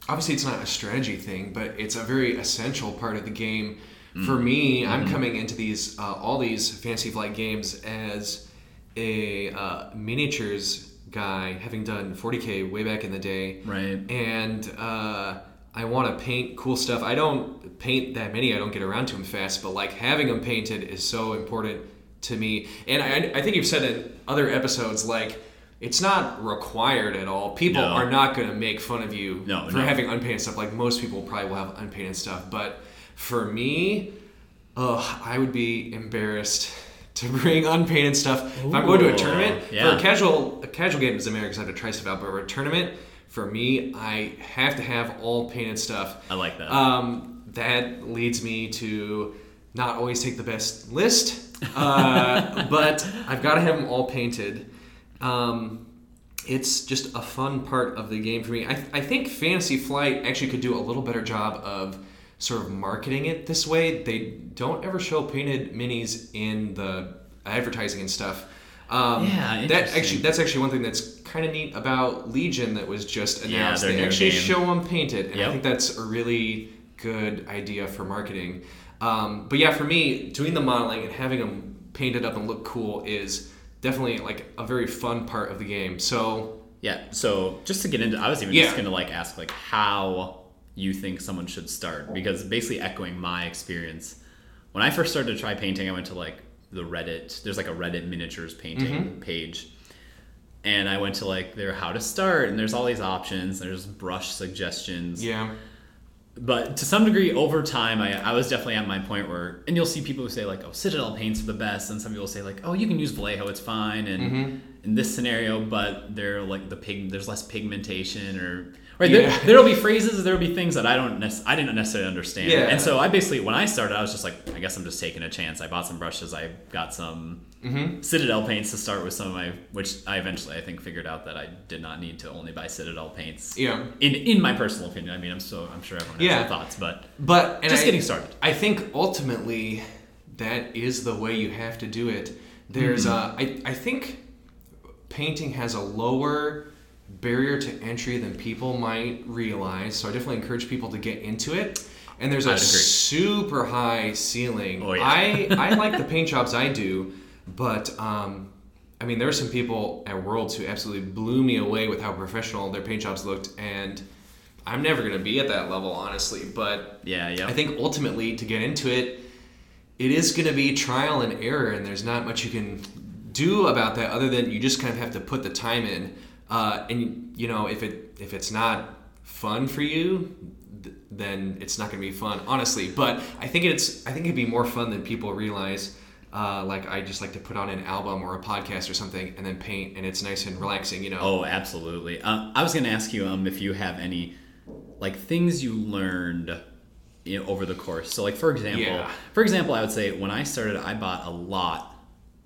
obviously it's not a strategy thing, but it's a very essential part of the game. For me, I'm coming into these uh, all these fantasy flight games as a uh, miniatures guy, having done 40k way back in the day, Right. and uh, I want to paint cool stuff. I don't paint that many. I don't get around to them fast, but like having them painted is so important to me. And I, I think you've said in other episodes, like it's not required at all. People No. are not going to make fun of you No, for no. having unpainted stuff. Like most people probably will have unpainted stuff, but for me, ugh, I would be embarrassed to bring unpainted stuff. If I'm going to a tournament yeah. for a casual a casual game doesn't matter because I have to try stuff out. But for a tournament, for me, I have to have all painted stuff. I like that. Um, that leads me to not always take the best list, uh, but I've got to have them all painted. Um, it's just a fun part of the game for me. I, I think Fantasy Flight actually could do a little better job of sort of marketing it this way. They don't ever show painted minis in the advertising and stuff. Um, Yeah, that actually that's actually one thing that's kind of neat about Legion that was just announced. their they actually game. show them painted, and I think that's a really good idea for marketing. Um, but yeah, for me, doing the modeling and having them painted up and look cool is definitely like a very fun part of the game. So Yeah. So just to get into, I was even Yeah. just gonna like ask like how you think someone should start because basically echoing my experience. When I first started to try painting, I went to like the Reddit. There's like a Reddit miniatures painting Mm-hmm. page, and I went to like their how to start, and there's all these options. There's brush suggestions. yeah, But to some degree, over time, I, I was definitely at my point where, and you'll see people who say like, "Oh, Citadel paints are the best," and some people say like, "Oh, you can use Vallejo, it's fine." And Mm-hmm. in this scenario, but they're like the pig, there's less pigmentation, or right Yeah. there, there'll be phrases, there'll be things that I don't, nec- I didn't necessarily understand. Yeah. And so I basically, when I started, I was just like, I guess I'm just taking a chance. I bought some brushes, I got some Mm-hmm. Citadel paints to start with some of my, which I eventually I think figured out that I did not need to only buy Citadel paints. yeah. In in my personal opinion, I mean, I'm so I'm sure everyone has Yeah. their thoughts, but But and Just I- getting started. I think ultimately that is the way you have to do it. There's Mm-hmm. uh, I I think painting has a lower barrier to entry than people might realize. So I definitely encourage people to get into it. And there's a super high ceiling. Oh, yeah. I I like the paint jobs I do, but um, I mean there were some people at Worlds who absolutely blew me away with how professional their paint jobs looked, and I'm never gonna be at that level honestly. But yeah, yeah. I think ultimately to get into it, it is going to be trial and error, and there's not much you can do about that other than you just kind of have to put the time in. Uh, and you know, if it if it's not fun for you, th- then it's not going to be fun, honestly. But I think it's I think it'd be more fun than people realize. Uh, like I just like to put on an album or a podcast or something and then paint, and it's nice and relaxing, you know. Oh, absolutely. Uh, I was going to ask you um, if you have any like things you learned you know, over the course. So, like for example, Yeah. for example, I would say when I started, I bought a lot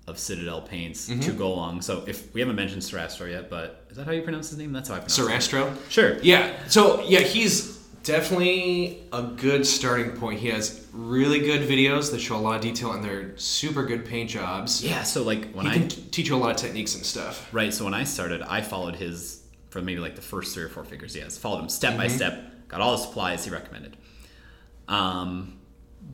of Citadel paints Mm-hmm. to go along. So, if we haven't mentioned Sarastro yet, but is that how you pronounce his name? That's how I pronounce it. Sarastro. Sure. Yeah. So yeah, he's definitely a good starting point. He has really good videos that show a lot of detail and they're super good paint jobs. Yeah. So, like when He I can teach you a lot of techniques and stuff. Right. So when I started, I followed his for maybe like the first three or four figures he has. Followed him step Mm-hmm. by step. Got all the supplies he recommended. Um,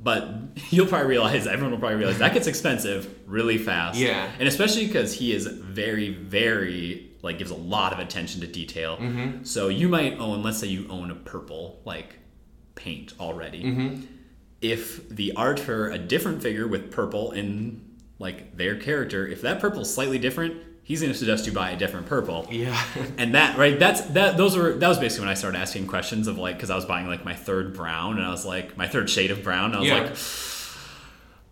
but you'll probably realize everyone will probably realize that gets expensive really fast. Yeah. And especially because he is very, very like gives a lot of attention to detail. Mm-hmm. So you might own, let's say you own a purple like paint already. Mm-hmm. If the art for a different figure with purple in like their character, if that purple's slightly different, he's going to suggest you buy a different purple. Yeah. And that right, that's that. Those were that was basically when I started asking questions of like because I was buying like my third brown and I was like my third shade of brown. And I was Yeah. like,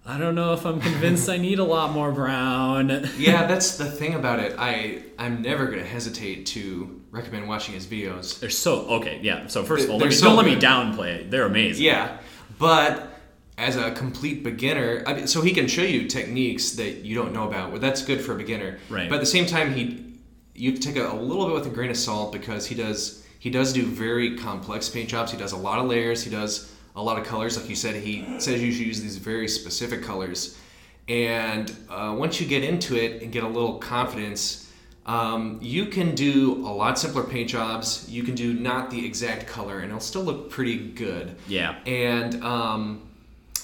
I don't know if I'm convinced I need a lot more brown. yeah, that's the thing about it. I I'm never gonna hesitate to recommend watching his videos. They're so okay. Yeah. So first of all, let me, so don't let me downplay it. They're amazing. Yeah, but as a complete beginner, I mean, so he can show you techniques that you don't know about. Well, that's good for a beginner. Right. But at the same time, he you take it a little bit with a grain of salt because he does he does do very complex paint jobs. He does a lot of layers. He does a lot of colors. Like you said, he says you should use these very specific colors. And uh, once you get into it and get a little confidence, um, you can do a lot simpler paint jobs. You can do not the exact color, and it'll still look pretty good. Yeah. And um,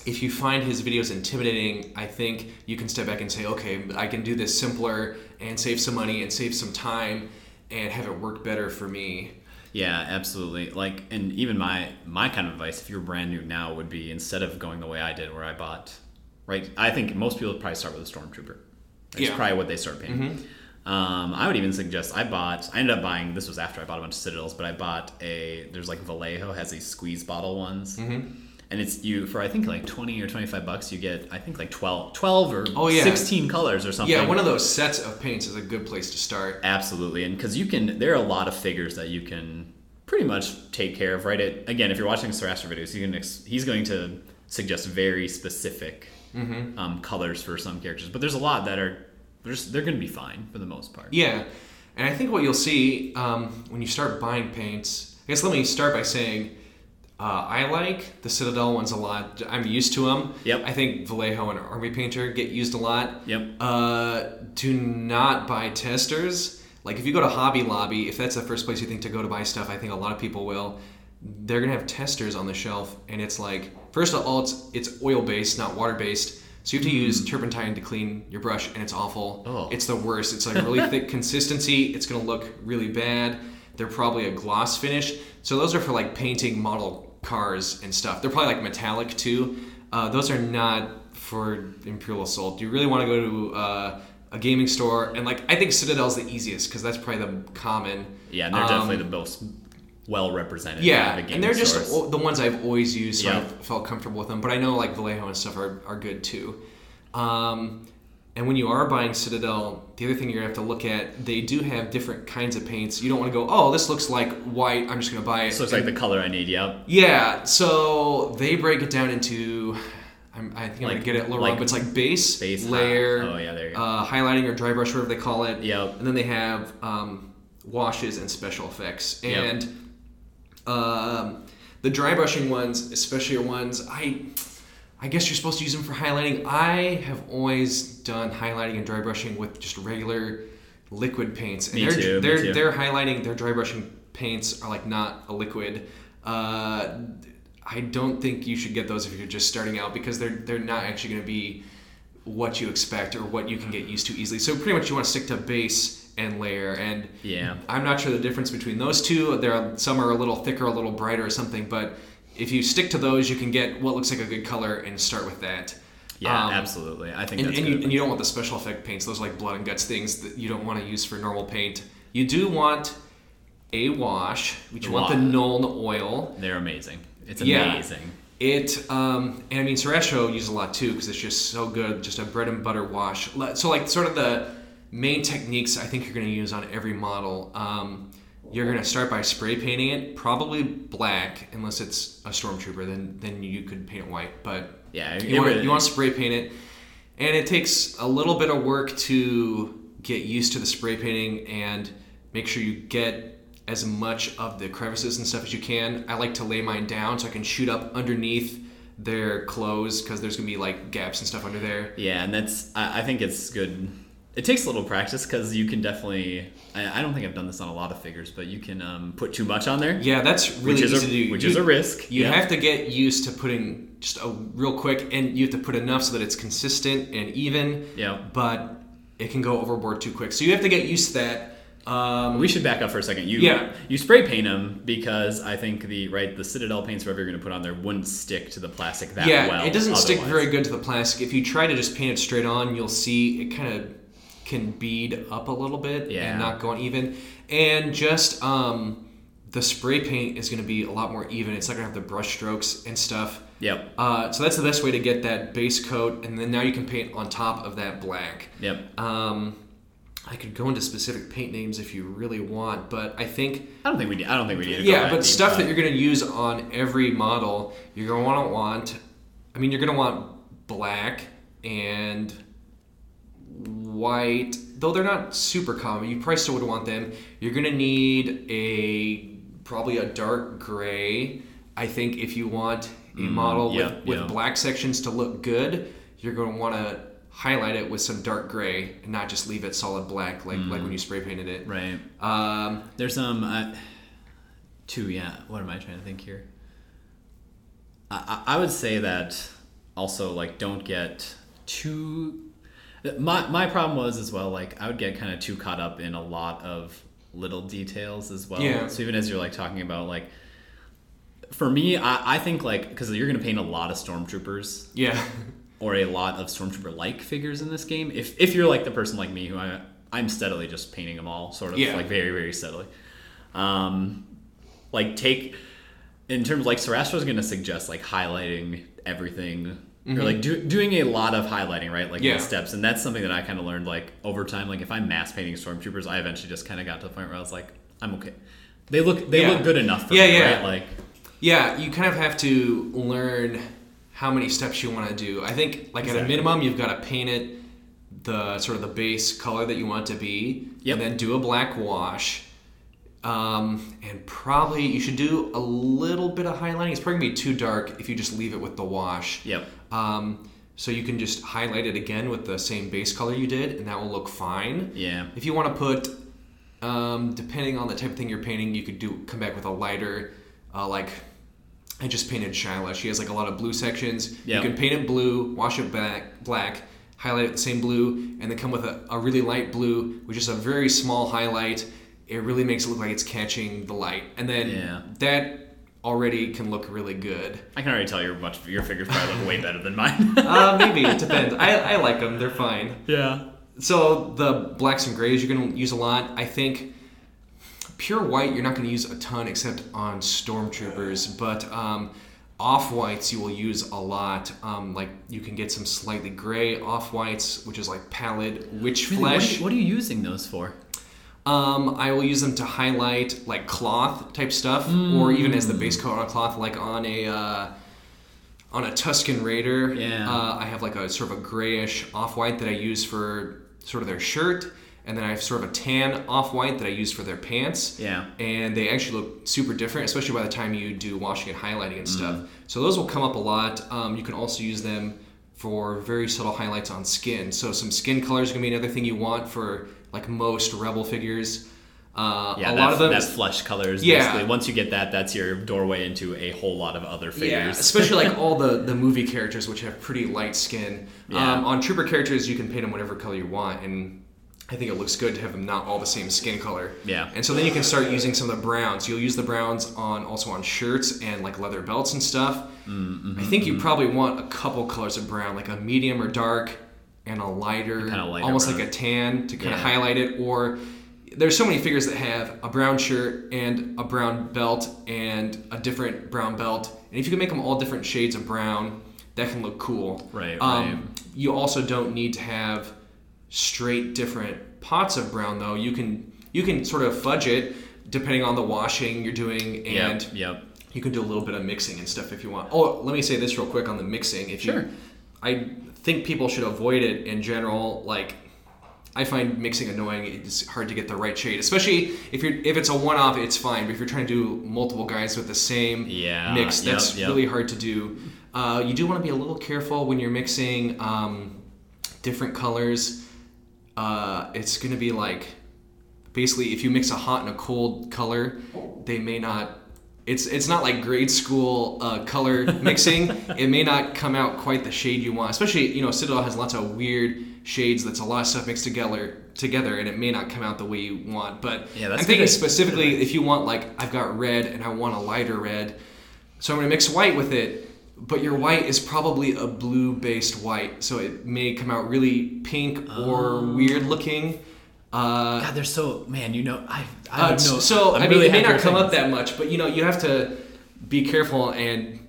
if you find his videos intimidating, I think you can step back and say, okay, I can do this simpler and save some money and save some time and have it work better for me. Yeah, absolutely. Like, and even my my kind of advice, if you're brand new now, would be instead of going the way I did, where I bought, right? I think most people would probably start with a stormtrooper. That's Yeah. Mm-hmm. probably what they start painting. Um, I would even suggest I bought. I ended up buying. This was after I bought a bunch of Citadels, but I bought a. There's like Vallejo has these squeeze bottle ones. Mm-hmm. And it's you for I think like twenty or twenty five bucks you get I think like 12, 12 or Oh, yeah. sixteen colors or something. Yeah, one of those sets of paints is a good place to start. Absolutely, and because you can, there are a lot of figures that you can pretty much take care of. Right? It, again, if you're watching Sarastro videos, you can ex- he's going to suggest very specific Mm-hmm. um, colors for some characters, but there's a lot that are they're just, they're going to be fine for the most part. Yeah, and I think what you'll see um, when you start buying paints, I guess let me start by saying uh, I like the Citadel ones a lot. I'm used to them. Yep. I think Vallejo and Army Painter get used a lot. Yep. Uh, do not buy Testors. Like if you go to Hobby Lobby, if that's the first place you think to go to buy stuff, I think a lot of people will. They're gonna have Testors on the shelf, and it's like first of all, it's it's oil based, not water based. So you have to use turpentine to clean your brush, and it's awful. Oh. It's the worst. It's like really thick consistency. It's gonna look really bad. They're probably a gloss finish. So those are for like painting model cars and stuff. They're probably like metallic too. Uh, those are not for Imperial Assault. Do You really want to go to uh, a gaming store, and like I think Citadel's the easiest because that's probably the common. Yeah, and they're Um, definitely the most well represented. yeah, the and they're just stores. o- the ones I've always used, so Yeah. I've felt comfortable with them. But I know like Vallejo and stuff are, are good too. Um, and when you are buying Citadel, the other thing you're gonna have to look at, they do have different kinds of paints. You don't want to go, oh, this looks like white. I'm just gonna buy it. so it's like the color I need. Yep. Yeah, so they break it down into. I'm, I think I'm gonna get it a little like wrong, but it's like base, base, layer, oh, yeah, there you go. uh, highlighting or dry brush, whatever they call it. Yep. And then they have um, washes and special effects. Yep. And um, the dry brushing ones, especially ones, I I guess you're supposed to use them for highlighting. I have always done highlighting and dry brushing with just regular liquid paints. And Me they're, too, they're, they're highlighting, their dry brushing paints are like not a liquid. Uh, I don't think you should get those if you're just starting out because they're they're not actually going to be what you expect or what you can get used to easily. So pretty much you want to stick to base and layer and Yeah. I'm not sure the difference between those two. There are some are a little thicker, a little brighter or something, but if you stick to those, you can get what looks like a good color and start with that. Yeah, Um, absolutely. I think And, that's and, you, and you don't want the special effect paints, those like blood and guts things that you don't want to use for normal paint. You do want a wash, which you want the Nuln oil. They're amazing. It's Yeah. amazing. It um, and I mean Sarastro uses a lot too because it's just so good, just a bread and butter wash. So like sort of the main techniques I think you're going to use on every model. Um, you're going to start by spray painting it, probably black, unless it's a stormtrooper. Then then you could paint it white. But Yeah, you want really- you want to spray paint it, and it takes a little bit of work to get used to the spray painting and make sure you get as much of the crevices and stuff as you can. I like to lay mine down so I can shoot up underneath their clothes because there's gonna be like gaps and stuff under there. Yeah, and that's I, I think it's good. It takes a little practice because you can definitely. I, I don't think I've done this on a lot of figures, but you can um, put too much on there. Yeah, that's really Which is a- easy to do. which You- is a risk, You yeah. have to get used to putting just a real quick, and you have to put enough so that it's consistent and even. Yeah. But it can go overboard too quick, so you have to get used to that. Um, We should back up for a second. You Yeah. you spray paint them because I think the right the Citadel paints whatever you're going to put on there wouldn't stick to the plastic that yeah, well. it doesn't stick very good to the plastic. If you try to just paint it straight on, you'll see it kind of can bead up a little bit Yeah. and not go on even. And just um, the spray paint is going to be a lot more even. It's not going to have the brush strokes and stuff. Yep. Uh, so that's the best way to get that base coat, and then now you can paint on top of that black. Yep. Um, I could go into specific paint names if you really want, but I think I don't think we need. I don't think we need. Yeah, but stuff that you're going to use on every model, you're going to want to want. I mean, you're going to want black and white, though they're not super common. You probably still would want them. You're to need a probably a dark gray. I think if you want a model yeah, with, with yeah. black sections to look good, you're going to want to highlight it with some dark gray and not just leave it solid black like like when you spray painted it. right. Um, There's um uh, two. Yeah. What am I trying to think here? I I would say that also like don't get too. My my problem was as well like I would get kind of too caught up in a lot of little details as well. Yeah. So even as you're like talking about like. For me, I, I think like because you're gonna paint a lot of stormtroopers yeah. or a lot of stormtrooper like figures in this game if if you're like the person like me who I I'm steadily just painting them all sort of Yeah. like very very steadily um like take in terms like Sarastro's going to suggest like highlighting everything or like do, doing a lot of highlighting right like Mm-hmm. Yeah. steps and that's something that I kind of learned like over time like if I'm mass painting stormtroopers I eventually just kind of got to the point where I was like I'm okay they look they Yeah. look good enough for Yeah, me yeah. right like Yeah, you kind of have to learn how many steps you want to do. I think, like at a minimum, you've got to paint it the sort of the base color that you want it to be, Yep. and then do a black wash. Um, and probably you should do a little bit of highlighting. It's probably gonna be too dark if you just leave it with the wash. yep Um, so you can just highlight it again with the same base color you did, and that will look fine. yeah If you want to put, um, depending on the type of thing you're painting, you could do come back with a lighter, uh, like I just painted Shyla. She has like a lot of blue sections. Yeah. You can paint it blue, wash it back black, highlight it the same blue, and then come with a, a really light blue with just a very small highlight. It really makes it look like it's catching the light, and then Yeah. that already can look really good. I can already tell your much your figures probably look way better than mine Uh, maybe it depends. I, I like them; they're fine. yeah So the blacks and grays you're going to use a lot. I think pure white you're not going to use a ton except on stormtroopers, but um, off whites you will use a lot. Um, like you can get some slightly gray off whites, which is like Pallid Wych Really, what, are flesh. you, what are you using those for Um, I will use them to highlight like cloth type stuff, or even as the base coat on a cloth, like on a uh, on a Tusken Raider. Yeah. Uh, I have like a sort of a grayish off white that I use for sort of their shirt, and then I have sort of a tan off white that I use for their pants. Yeah. And they actually look super different, especially by the time you do washing and highlighting and stuff. Mm. So those will come up a lot. Um, you can also use them for very subtle highlights on skin. So some skin colors are gonna be another thing you want for like most rebel figures. Uh, Yeah, a lot of them. that flesh colors. Yeah. Basically, once you get that, that's your doorway into a whole lot of other figures. Yeah, especially like all the the movie characters, which have pretty light skin. Yeah. Um, on trooper characters, you can paint them whatever color you want, and I think it looks good to have them not all the same skin color. Yeah. And so then you can start using some of the browns. You'll use the browns on also on shirts and like leather belts and stuff. Mm-hmm, I think you probably want a couple colors of brown, like a medium or dark, and a lighter, kinda lighter almost brown. like a tan to kind of highlight it. Or there's so many figures that have a brown shirt and a brown belt and a different brown belt, and if you can make them all different shades of brown, that can look cool. Right, Um, right. You also don't need to have straight different pots of brown though. You can you can sort of fudge it depending on the washing you're doing and Yep. Yep. you can do a little bit of mixing and stuff if you want. Oh, let me say this real quick on the mixing. If Sure. you, I think people should avoid it in general. Like, I find mixing annoying. It's hard to get the right shade, especially if you're if it's a one-off. It's fine, but if you're trying to do multiple guys with the same Yeah, mix, yep, that's yep. really hard to do. Uh, you do want to be a little careful when you're mixing um, different colors. Uh, it's going to be like basically if you mix a hot and a cold color, they may not it's it's not like grade school uh, color mixing. it may not come out quite the shade you want. Especially you know Citadel has lots of weird shades. That's a lot of stuff mixed together together, and it may not come out the way you want. But Yeah, I'm thinking specifically if you want like I've got red and I want a lighter red, so I'm gonna mix white with it. But your white is probably a blue based white, so it may come out really pink or weird looking. Uh, God, they're so man. You know, I I uh, know. so I'm I mean, really it may not come up that much, but you know, you have to be careful, and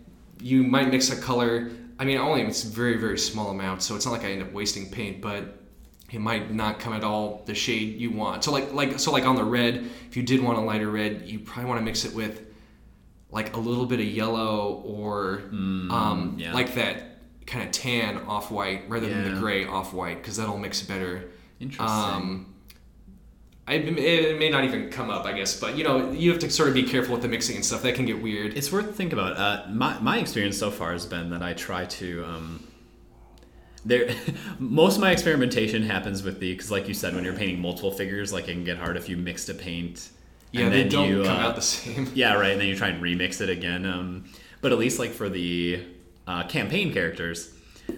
you might mix a color. I mean, only it's very very small amount, so it's not like I end up wasting paint, but it might not come at all the shade you want. So like like so like on the red, if you did want a lighter red, you probably want to mix it with like a little bit of yellow or um, yeah. like that kind of tan off white rather than the gray off white because that'll mix better. Interesting. Um, I, it may not even come up, I guess, but you know, you have to sort of be careful with the mixing and stuff. That can get weird. It's worth to think about. Uh, my my experience so far has been that I try to. Um, there, most of my experimentation happens with the because, like you said, when you're painting multiple figures, like it can get hard if you mix to paint. yeah, and they then don't you, come uh, out the same. Yeah, right. And then you try and remix it again. Um, but at least like for the uh, campaign characters,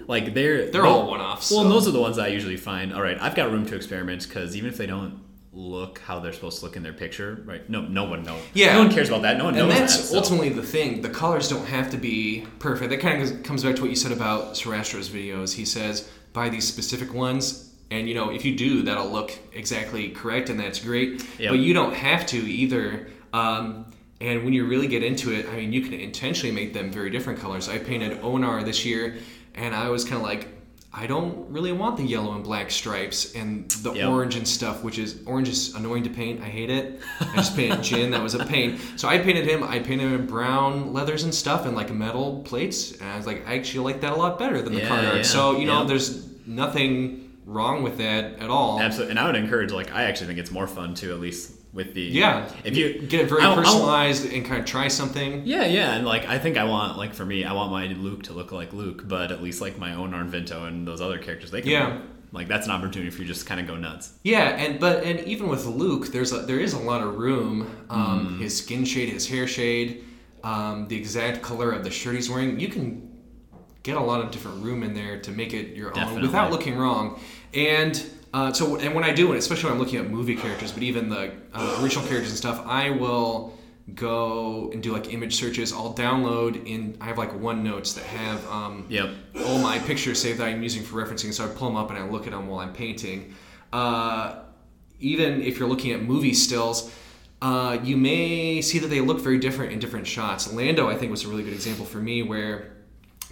like they're They're all one-offs, Well, so- and those are the ones I usually find. All right, I've got room to experiment because even if they don't look how they're supposed to look in their picture, right? No, no one knows. Yeah. no one cares about that. No one And knows that's that. so- ultimately the thing. The colors don't have to be perfect. That kind of comes back to what you said about Sarastro's videos. He says buy these specific ones, and you know if you do, that'll look exactly correct, and that's great. Yep. But you don't have to either. Um, and when you really get into it, I mean, you can intentionally make them very different colors. I painted Onar this year, and I was kind of like. I don't really want the yellow and black stripes and the Yep. orange and stuff, which is orange is annoying to paint. I hate it. I just painted Jyn. That was a pain. So I painted him. I painted him brown leathers and stuff and like metal plates. And I was like, I actually like that a lot better than the Yeah, card art. yeah, So you know, yeah. there's nothing wrong with that at all. Absolutely, and I would encourage. Like, I actually think it's more fun to at least with the Yeah. If you Get it very I don't- I don't- personalized and kind of try something. Yeah, yeah, and like I think I want like for me, I want my Luke to look like Luke, but at least like my own Arnvinto and those other characters, they can. Yeah. Like that's an opportunity for you just kind of go nuts. Yeah, and but and even with Luke, there's a, there is a lot of room. Um, Mm-hmm. His skin shade, his hair shade, um, the exact color of the shirt he's wearing. You can get a lot of different room in there to make it your own without looking wrong. And uh, so, and when I do it, especially when I'm looking at movie characters, but even the uh, original characters and stuff, I will go and do like image searches. I'll download in. I have like OneNotes that have. Um, Yep. all my pictures saved that I'm using for referencing, so I pull them up and I look at them while I'm painting. Uh, even if you're looking at movie stills, uh, you may see that they look very different in different shots. Lando, I think, was a really good example for me where.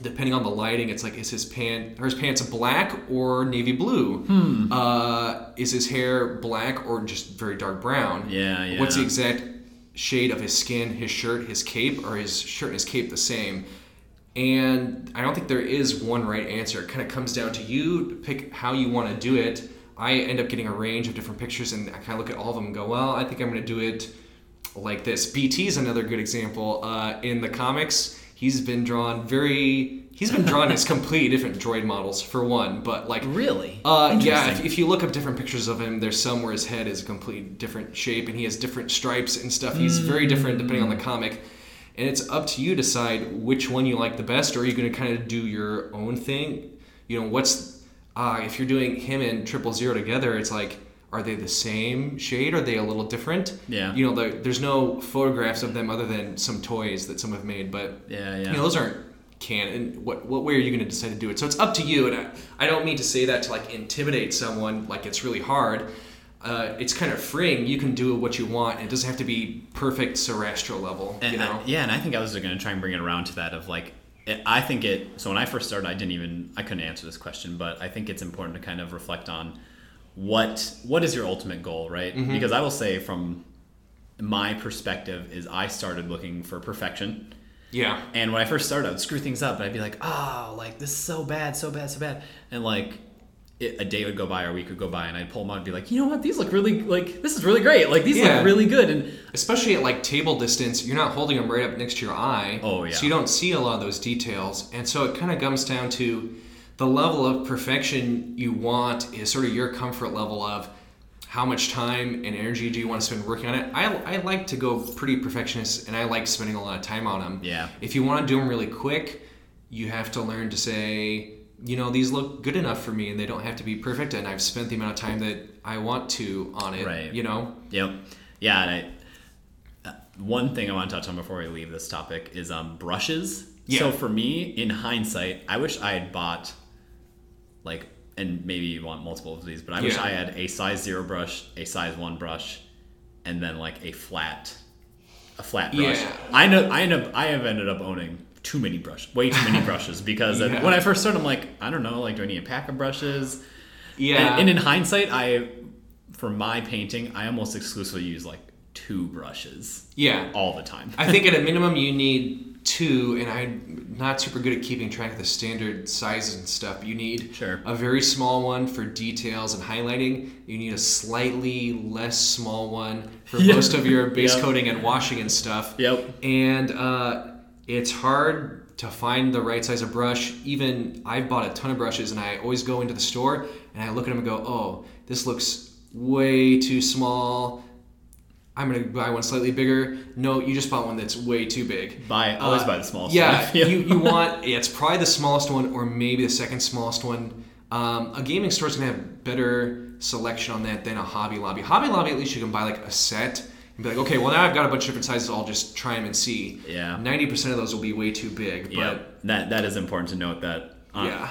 Depending on the lighting, it's like is his pant, are his pants black or navy blue? Uh, is his hair black or just very dark brown? Yeah, yeah. What's the exact shade of his skin, his shirt, his cape, or his shirt and his cape the same? And I don't think there is one right answer. It kind of comes down to you to pick how you want to do it. I end up getting a range of different pictures, and I kind of look at all of them and go, well, I think I'm going to do it like this. BT is another good example. Uh, in the comics, he's been drawn very. He's been drawn as completely different droid models for one, but like Really? uh, yeah, if, if you look up different pictures of him, there's some where his head is a complete different shape and he has different stripes and stuff. He's very different depending on the comic. And it's up to you to decide which one you like the best, or are you going to kind of do your own thing? You know, what's, uh, if you're doing him and Triple Zero together, it's like, are they the same shade? Are they a little different? Yeah. You know, the, there's no photographs of them other than some toys that some have made, but Yeah, you yeah. know, those aren't canon. What what way are you going to decide to do it? So it's up to you. And I, I don't mean to say that to like intimidate someone. Like it's really hard. Uh, it's kind of freeing. You can do what you want. It doesn't have to be perfect Sarastro level. And you know. I- yeah, and I think I was going to try and bring it around to that of like, it, I think it. So when I first started, I didn't even I couldn't answer this question, but I think it's important to kind of reflect on what what is your ultimate goal, right? Mm-hmm. Because I will say from my perspective is I started looking for perfection. yeah. And when I first started, I would screw things up, and I'd be like, "Oh, like this is so bad, so bad, so bad," and like. It, a day would go by or a week would go by and I'd pull them out and be like, you know what, these look really like this is really great. Like these Yeah. look really good and Especially at like table distance, you're not holding them right up next to your eye. Oh, yeah. So you don't see a lot of those details, and so it kind of comes down to the level of perfection you want is sort of your comfort level of. how much time and energy do you want to spend working on it? I, I like to go pretty perfectionist and I like spending a lot of time on them. Yeah. If you want to do them really quick, you have to learn to say, you know, these look good enough for me and they don't have to be perfect and I've spent the amount of time that I want to on it, Right. you know? Yep. Yeah, and I, uh, one thing I want to touch on before we leave this topic is um, brushes. Yeah. So for me, in hindsight, I wish I had bought like, and maybe you want multiple of these, but I wish Yeah. I had a size zero brush, a size one brush, and then like a flat, a flat brush. Yeah. I know I end up I have ended up owning too many brushes, way too many brushes because Yeah. when I first started, I'm like, I don't know, like, do I need a pack of brushes? Yeah. And, and in hindsight, I, for my painting, I almost exclusively use like two brushes yeah. all the time. I think at a minimum you need two, and I'm not super good at keeping track of the standard sizes and stuff. You need Sure. a very small one for details and highlighting. You need a slightly less small one for Yeah. most of your base Yep. coating and washing and stuff. Yep. And uh, it's hard to find the right size of brush. Even I've bought a ton of brushes, and I always go into the store and I look at them and go, "Oh, this looks way too small." I'm gonna buy one slightly bigger. No, you just bought one that's way too big. Buy always Uh, buy the smallest. Yeah, one. you, you want yeah, it's probably the smallest one or maybe the second smallest one. Um, a gaming store's gonna have better selection on that than a Hobby Lobby. Hobby Lobby, at least you can buy like a set and be like, okay, well now I've got a bunch of different sizes. I'll just try them and see. Yeah. Ninety percent of those will be way too big. But Yep. That that is important to note that. uh, yeah,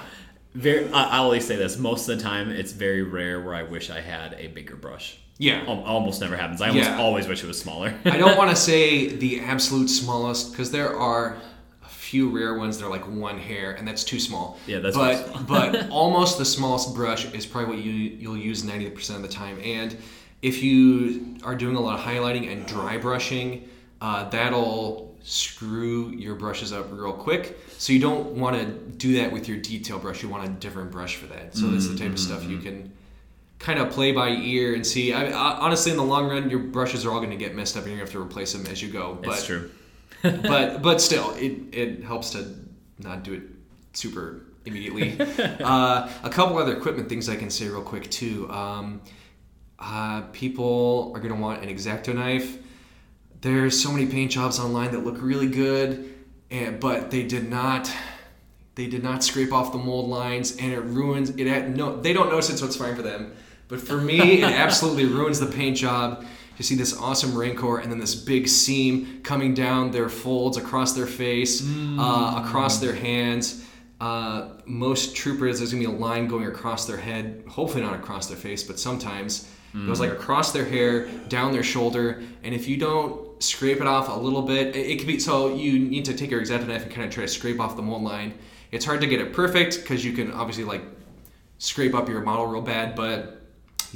Very. I, I'll always say this. Most of the time, it's very rare where I wish I had a bigger brush. Yeah. Almost never happens. I almost Yeah. always wish it was smaller. I don't want to say the absolute smallest because there are a few rare ones that are like one hair, and that's too small. Yeah, that's but but almost the smallest brush is probably what you you'll use ninety percent of the time. And if you are doing a lot of highlighting and dry brushing, uh, that'll screw your brushes up real quick. So you don't want to do that with your detail brush. You want a different brush for that. So that's the type of stuff Mm-hmm. you can kind of play by ear and see. I, I, honestly, in the long run, your brushes are all going to get messed up, and you're going to have to replace them as you go. But it's true. but but still, it it helps to not do it super immediately. uh, a couple other equipment things I can say real quick too. Um, uh, people are going to want an X-Acto knife. There's so many paint jobs online that look really good, and but they did not. They did not scrape off the mold lines, and it ruins it. Had, no, they don't notice it, so it's fine for them. But for me, it absolutely ruins the paint job. You see this awesome rancor, and then this big seam coming down their folds across their face, uh, across their hands. Uh, most troopers, there's gonna be a line going across their head. Hopefully not across their face, but sometimes it goes like across their hair, down their shoulder. And if you don't scrape it off a little bit, it, it could be. So you need to take your X-Acto knife and kind of try to scrape off the mold line. It's hard to get it perfect because you can obviously like scrape up your model real bad, but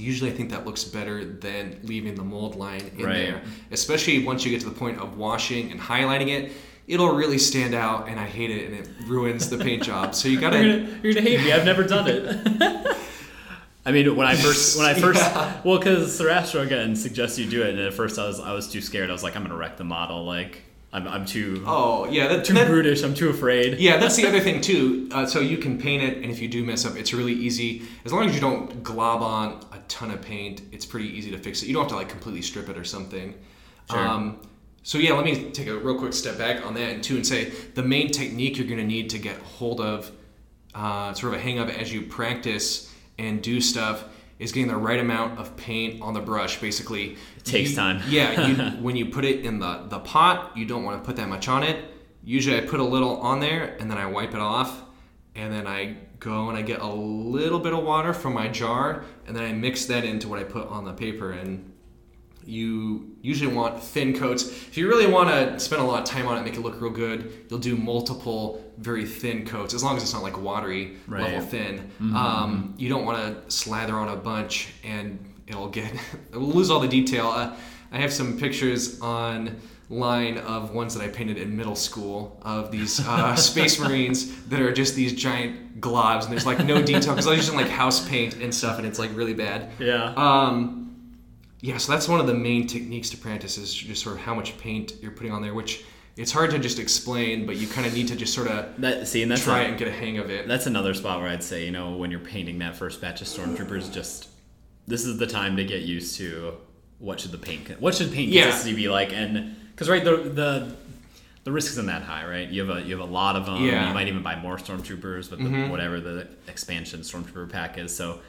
usually I think that looks better than leaving the mold line in Right. there. Especially once you get to the point of washing and highlighting it, it'll really stand out, and I hate it, and it ruins the paint job. So you You're gotta. gonna, you're gonna hate me. I've never done it. I mean, when I first, when I first, Yeah. well, because Sarastro again suggests you do it, and at first I was, I was too scared. I was like, I'm gonna wreck the model. Like, I'm, I'm too, Oh yeah, that, too that- brutish. I'm too afraid. yeah, that's the other thing too. Uh, so you can paint it, and if you do mess up, it's really easy. As long as you don't glob on a ton of paint, it's pretty easy to fix it. You don't have to like completely strip it or something. Sure. Um, so yeah, let me take a real quick step back on that and too, and say the main technique you're going to need to get hold of, uh, sort of a hang of as you practice and do stuff, is getting the right amount of paint on the brush. Basically, it takes time. yeah, you, when you put it in the the pot, you don't want to put that much on it. Usually, I put a little on there and then I wipe it off, and then I go and I get a little bit of water from my jar, and then I mix that into what I put on the paper and you usually want thin coats. If you really want to spend a lot of time on it, make it look real good, you'll do multiple very thin coats, as long as it's not like watery Right. level thin. Um, you don't want to slather on a bunch and it'll get it'll lose all the detail. Uh, I have some pictures online of ones that I painted in middle school of these uh, space marines that are just these giant globs and there's like no detail because I was using like house paint and stuff and it's like really bad. Yeah. Um, yeah, so that's one of the main techniques to practice is just sort of how much paint you're putting on there, which it's hard to just explain, but you kind of need to just sort of that see, and that's try a- and get a hang of it. That's another spot where I'd say, you know, when you're painting that first batch of stormtroopers, just this is the time to get used to what should the paint what should paint Yeah. consistency be like, and because right the the the risk isn't that high, right? You have a you have a lot of them. Yeah. Mm-hmm. You might even buy more stormtroopers with the, whatever the expansion stormtrooper pack is. So.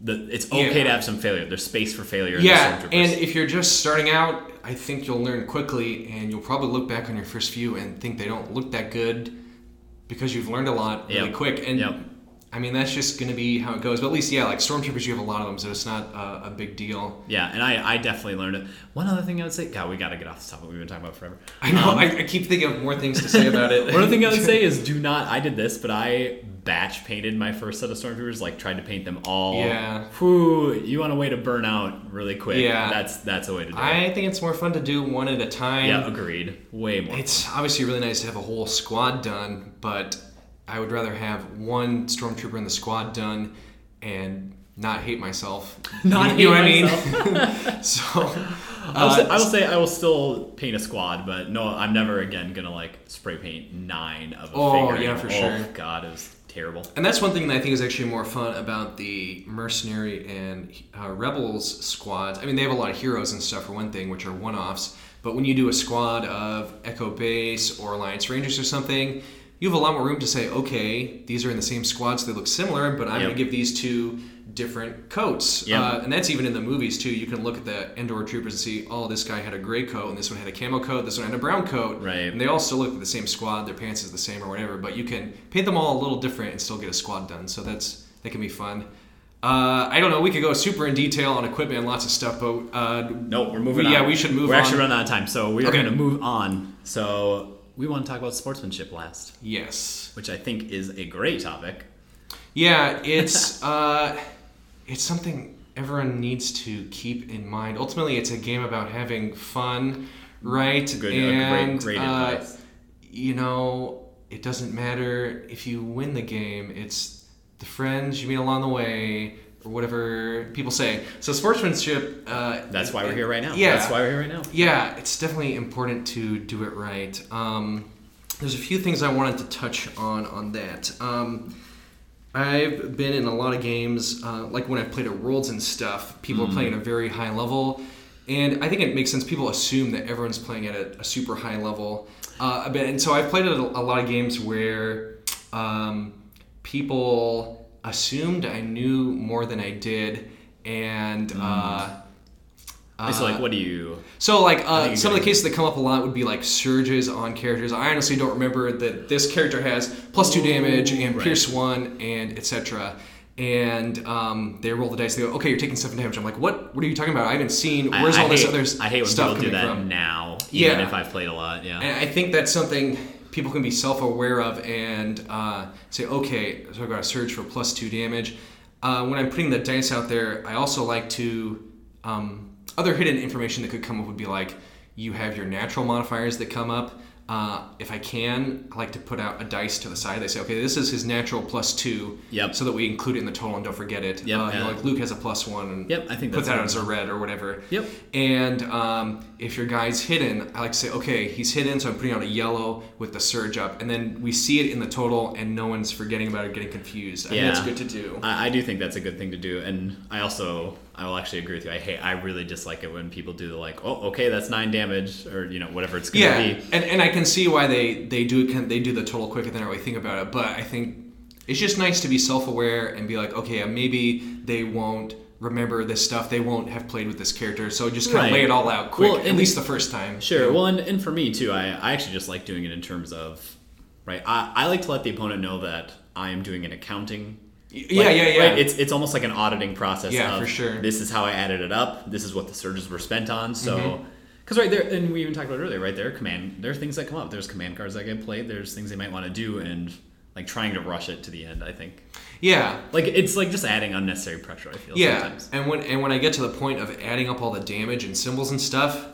The, it's okay Yeah. to have some failure. There's space for failure. in Yeah, the and if you're just starting out, I think you'll learn quickly, and you'll probably look back on your first few and think they don't look that good because you've learned a lot really Yep. quick. And Yep. I mean, that's just going to be how it goes. But at least, yeah, like stormtroopers, you have a lot of them, so it's not uh, a big deal. Yeah, and I, I definitely learned it. One other thing I would say, God, we got to get off this topic. We've been talking about forever. I know. Um, I, I keep thinking of more things to say about it. One other thing I would say is do not. I did this, but I batch painted my first set of stormtroopers. Like tried to paint them all. Yeah. Whew, you want a way to burn out really quick. Yeah. That's that's a way to do it. I think it's more fun to do one at a time. Yeah, agreed. Way more. It's obviously really nice to have a whole squad done, but I would rather have one stormtrooper in the squad done and not hate myself. Not you know what I mean? so I will, say, uh, I will say I will still paint a squad, but no, I'm never again gonna like spray paint nine of a Oh, figure. yeah, for oh, sure. God, it was terrible. And that's one thing that I think is actually more fun about the mercenary and uh, rebels squads. I mean, they have a lot of heroes and stuff for one thing, which are one-offs. But when you do a squad of Echo Base or Alliance Rangers or something, you have a lot more room to say, okay, these are in the same squad, so they look similar, but I'm Yep. going to give these two different coats. Yep. Uh, and that's even in the movies too. You can look at the Endor troopers and see, oh, this guy had a gray coat, and this one had a camo coat, this one had a brown coat. Right. And they all still look like the same squad. Their pants is the same or whatever, but you can paint them all a little different and still get a squad done. So that's that can be fun. Uh, I don't know. We could go super in detail on equipment and lots of stuff, but uh, No, we're moving We- on. yeah, we should move on. We're actually running out of time, so we're Okay. going to move on. So we want to talk about sportsmanship last, yes, which I think is a great topic. yeah, it's uh, it's something everyone needs to keep in mind. Ultimately, it's a game about having fun, right? Good, and great, great uh, you know, it doesn't matter if you win the game. It's the friends you meet along the way, or whatever people say. So sportsmanship. Uh, That's why we're here right now. Yeah. That's why we're here right now. Yeah, it's definitely important to do it right. Um, there's a few things I wanted to touch on on that. Um, I've been in a lot of games, uh, like when I've played at Worlds and stuff. People are playing at a very high level, and I think it makes sense. People assume that everyone's playing at a, a super high level, uh, and so I've played at a, a lot of games where um, people assumed I knew more than I did, and. Uh, so, like, what do you? so like uh, some of the cases that come up a lot would be like surges on characters. I honestly don't remember that this character has plus two damage and Right. pierce one and etc. And um, they roll the dice. They go, okay, you're taking seven damage. I'm like, what? What are you talking about? I haven't seen. Where's I all this hate- other s- I hate when stuff people do coming that from? now, even Yeah. if I've played a lot. Yeah. And I think that's something people can be self-aware of and uh, say, okay, so I got a surge for plus two damage. Uh, when I'm putting the dice out there, I also like to um, other hidden information that could come up would be like you have your natural modifiers that come up. Uh, if I can, I like to put out a dice to the side. They say, okay, this is his natural plus two, Yep. so that we include it in the total and don't forget it. Yep, uh, you know, like Luke has a plus one, and Yep, I think put that good. as a red or whatever. Yep. And um, if your guy's hidden, I like to say, okay, he's hidden, so I'm putting out a yellow with the surge up, and then we see it in the total, and no one's forgetting about it, getting confused. I think Yeah. that's good to do. I, I do think that's a good thing to do, and I also I will actually agree with you. I hate I really dislike it when people do the like, oh, okay, that's nine damage, or you know whatever it's gonna Yeah, be. and, and I can see why they they do it. Can, they do the total quicker than I really think about it, but I think it's just nice to be self-aware and be like, okay, uh, maybe they won't remember this stuff. They won't have played with this character, so just kind of lay it all out quick, Well, at least the first time. Sure. Well, and, and for me too, I, I actually just like doing it in terms of, right? I, I like to let the opponent know that I am doing an accounting. Yeah, like, yeah, yeah. Right? It's it's almost like an auditing process. Yeah, of, for sure. This is how I added it up. This is what the surges were spent on. So. Mm-hmm. Because right there, and we even talked about it earlier, right there, command. There are things that come up. There's command cards that get played. There's things they might want to do, and like trying to rush it to the end. I think, yeah. like it's like just adding unnecessary pressure. I feel Yeah, sometimes. and when and when I get to the point of adding up all the damage and symbols and stuff,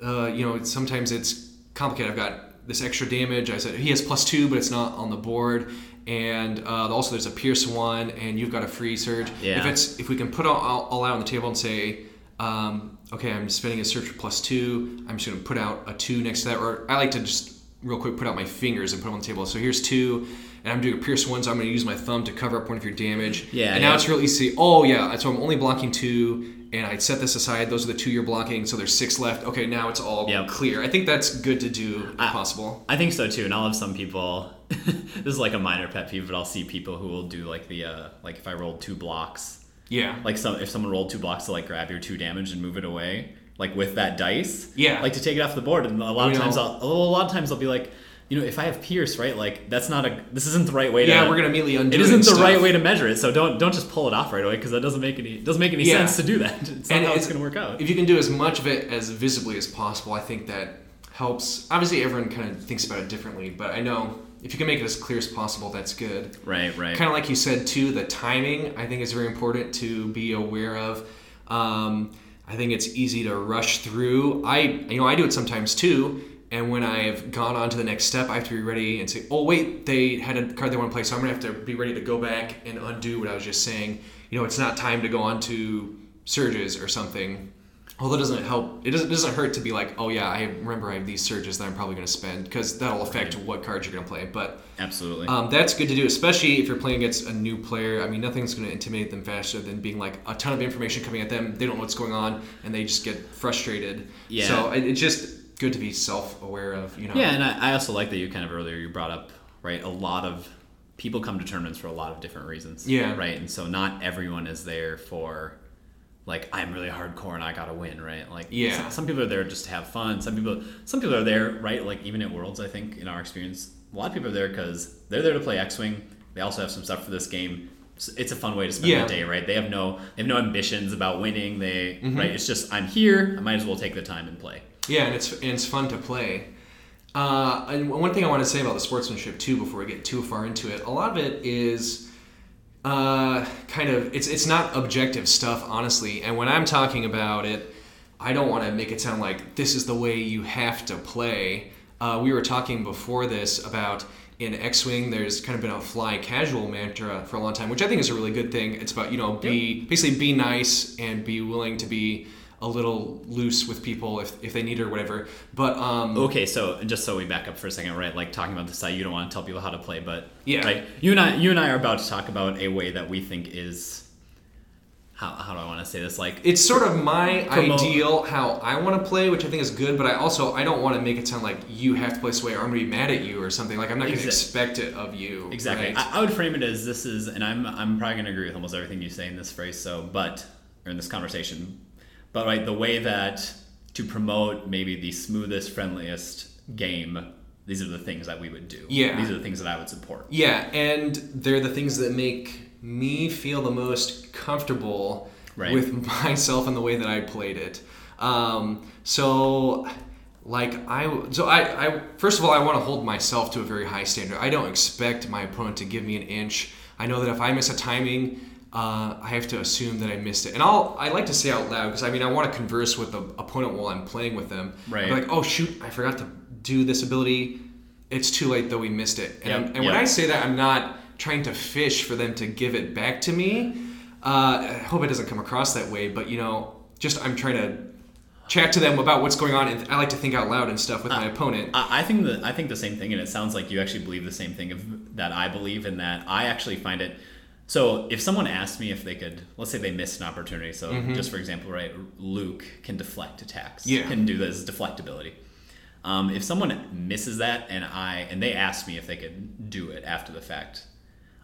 uh, you know, sometimes it's complicated. I've got this extra damage. I said he has plus two, but it's not on the board. And uh, also, there's a pierce one, and you've got a free surge. Yeah. If it's if we can put all, all, all out on the table and say, um, okay, I'm spending a surge for plus two. I'm just going to put out a two next to that. Or I like to just real quick put out my fingers and put them on the table. So here's two, and I'm doing a pierce one, so I'm going to use my thumb to cover up one of your damage. Yeah, And now it's real easy. Oh yeah, so I'm only blocking two, and I set this aside. Those are the two you're blocking. So there's six left. Okay, now it's all Yep. clear. I think that's good to do if I- possible. I think so too, and I'll have some people. this is like a minor pet peeve, but I'll see people who will do like the uh, like if I rolled two blocks, Yeah. like some if someone rolled two blocks to like grab your two damage and move it away, like with that dice, Yeah. like to take it off the board. And a lot You of know- times, I'll, a lot of times I'll be like, you know, if I have Pierce, right, like that's not a this isn't the right way to. Yeah, we're gonna immediately undo It it isn't the stuff. right way to measure it, so don't don't just pull it off right away because that doesn't make any doesn't make any Yeah. sense to do that. It's not And how it's it's- going to work out. If you can do as much of it as visibly as possible, I think that helps. Obviously, everyone kind of thinks about it differently, but I know if you can make it as clear as possible, that's good. Right, right. Kind of like you said too, the timing I think is very important to be aware of. Um, I think it's easy to rush through. I you know I do it sometimes too. And when I've gone on to the next step, I have to be ready and say, "Oh wait, they had a card they want to play, so I'm gonna have to be ready to go back and undo what I was just saying." You know, it's not time to go on to surges or something. Although it doesn't help, it doesn't, it doesn't hurt to be like, "Oh yeah, I remember I have these surges that I'm probably gonna spend," because that'll affect what cards you're gonna play. But Absolutely. um, that's good to do, especially if you're playing against a new player. I mean, nothing's going to intimidate them faster than being like a ton of information coming at them. They don't know what's going on, and they just get frustrated. Yeah. So it- it's just good to be self-aware of. You know. Yeah, and I, I also like that you kind of earlier you brought up right a lot of people come to tournaments for a lot of different reasons. Yeah. Right, and so not everyone is there for like I'm really hardcore and I gotta win. Right. Like Yeah. Some, people are there just to have fun. Some people some people are there right like even at Worlds. I think in our experience, a lot of people are there because they're there to play X Wing. They also have some stuff for this game. It's- It's a fun way to spend Yeah. the day, right? They have no they have no ambitions about winning. They Mm-hmm. right. It's just I'm here. I might as well take the time and play. Yeah, and it's and it's fun to play. Uh, and one thing I want to say about the sportsmanship too, before we get too far into it, a lot of it is uh, kind of it's it's not objective stuff, honestly. And when I'm talking about it, I don't want to make it sound like this is the way you have to play. Uh, we were talking before this about in X-wing, there's kind of been a fly casual mantra for a long time, which I think is a really good thing. It's about you know be basically be nice and be willing to be a little loose with people if, if they need it or whatever. But um, Okay, so just so we back up for a second, right? Like talking about the site, you don't want to tell people how to play, but Yeah. right. You and I, you and I are about to talk about a way that we think is how how do I want to say this? Like it's sort of my Promote- ideal how I want to play, which I think is good. But I also I don't want to make it sound like you have to play this way, or I'm gonna be mad at you or something. Like I'm not gonna Exact- expect it of you. exactly. right? I, I would frame it as this is, and I'm I'm probably gonna agree with almost everything you say in this phrase. So, but or in this conversation, but right, the way that to promote maybe the smoothest, friendliest game. These are the things that we would do. Yeah. These are the things that I would support. Yeah, and they're the things that make me feel the most comfortable Right. with myself and the way that I played it. Um, so, like I, so I, I first of all, I want to hold myself to a very high standard. I don't expect my opponent to give me an inch. I know that if I miss a timing, uh, I have to assume that I missed it. And I'll, I like to say out loud because I mean I want to converse with the opponent while I'm playing with them. Right. Like, oh shoot, I forgot to do this ability. It's too late though we missed it. And, Yep, and when. I say that, I'm not trying to fish for them to give it back to me. Uh, I hope it doesn't come across that way, but you know, just I'm trying to chat to them about what's going on, and I like to think out loud and stuff with my opponent. I I think that I think the same thing, and it sounds like you actually believe the same thing of, that I believe, and that I actually find it. So if someone asked me if they could, let's say they missed an opportunity. So just for example, right, Luke can deflect attacks. Yeah. Can do this deflectability. Um, if someone misses that, and I and they asked me if they could do it after the fact,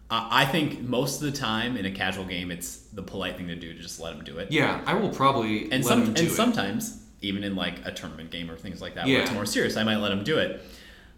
I I think most of the time in a casual game, it's the polite thing to do to just let them do it. yeah, I will probably and let some and it. sometimes even in like a tournament game or things like that Yeah. where it's more serious i might let them do it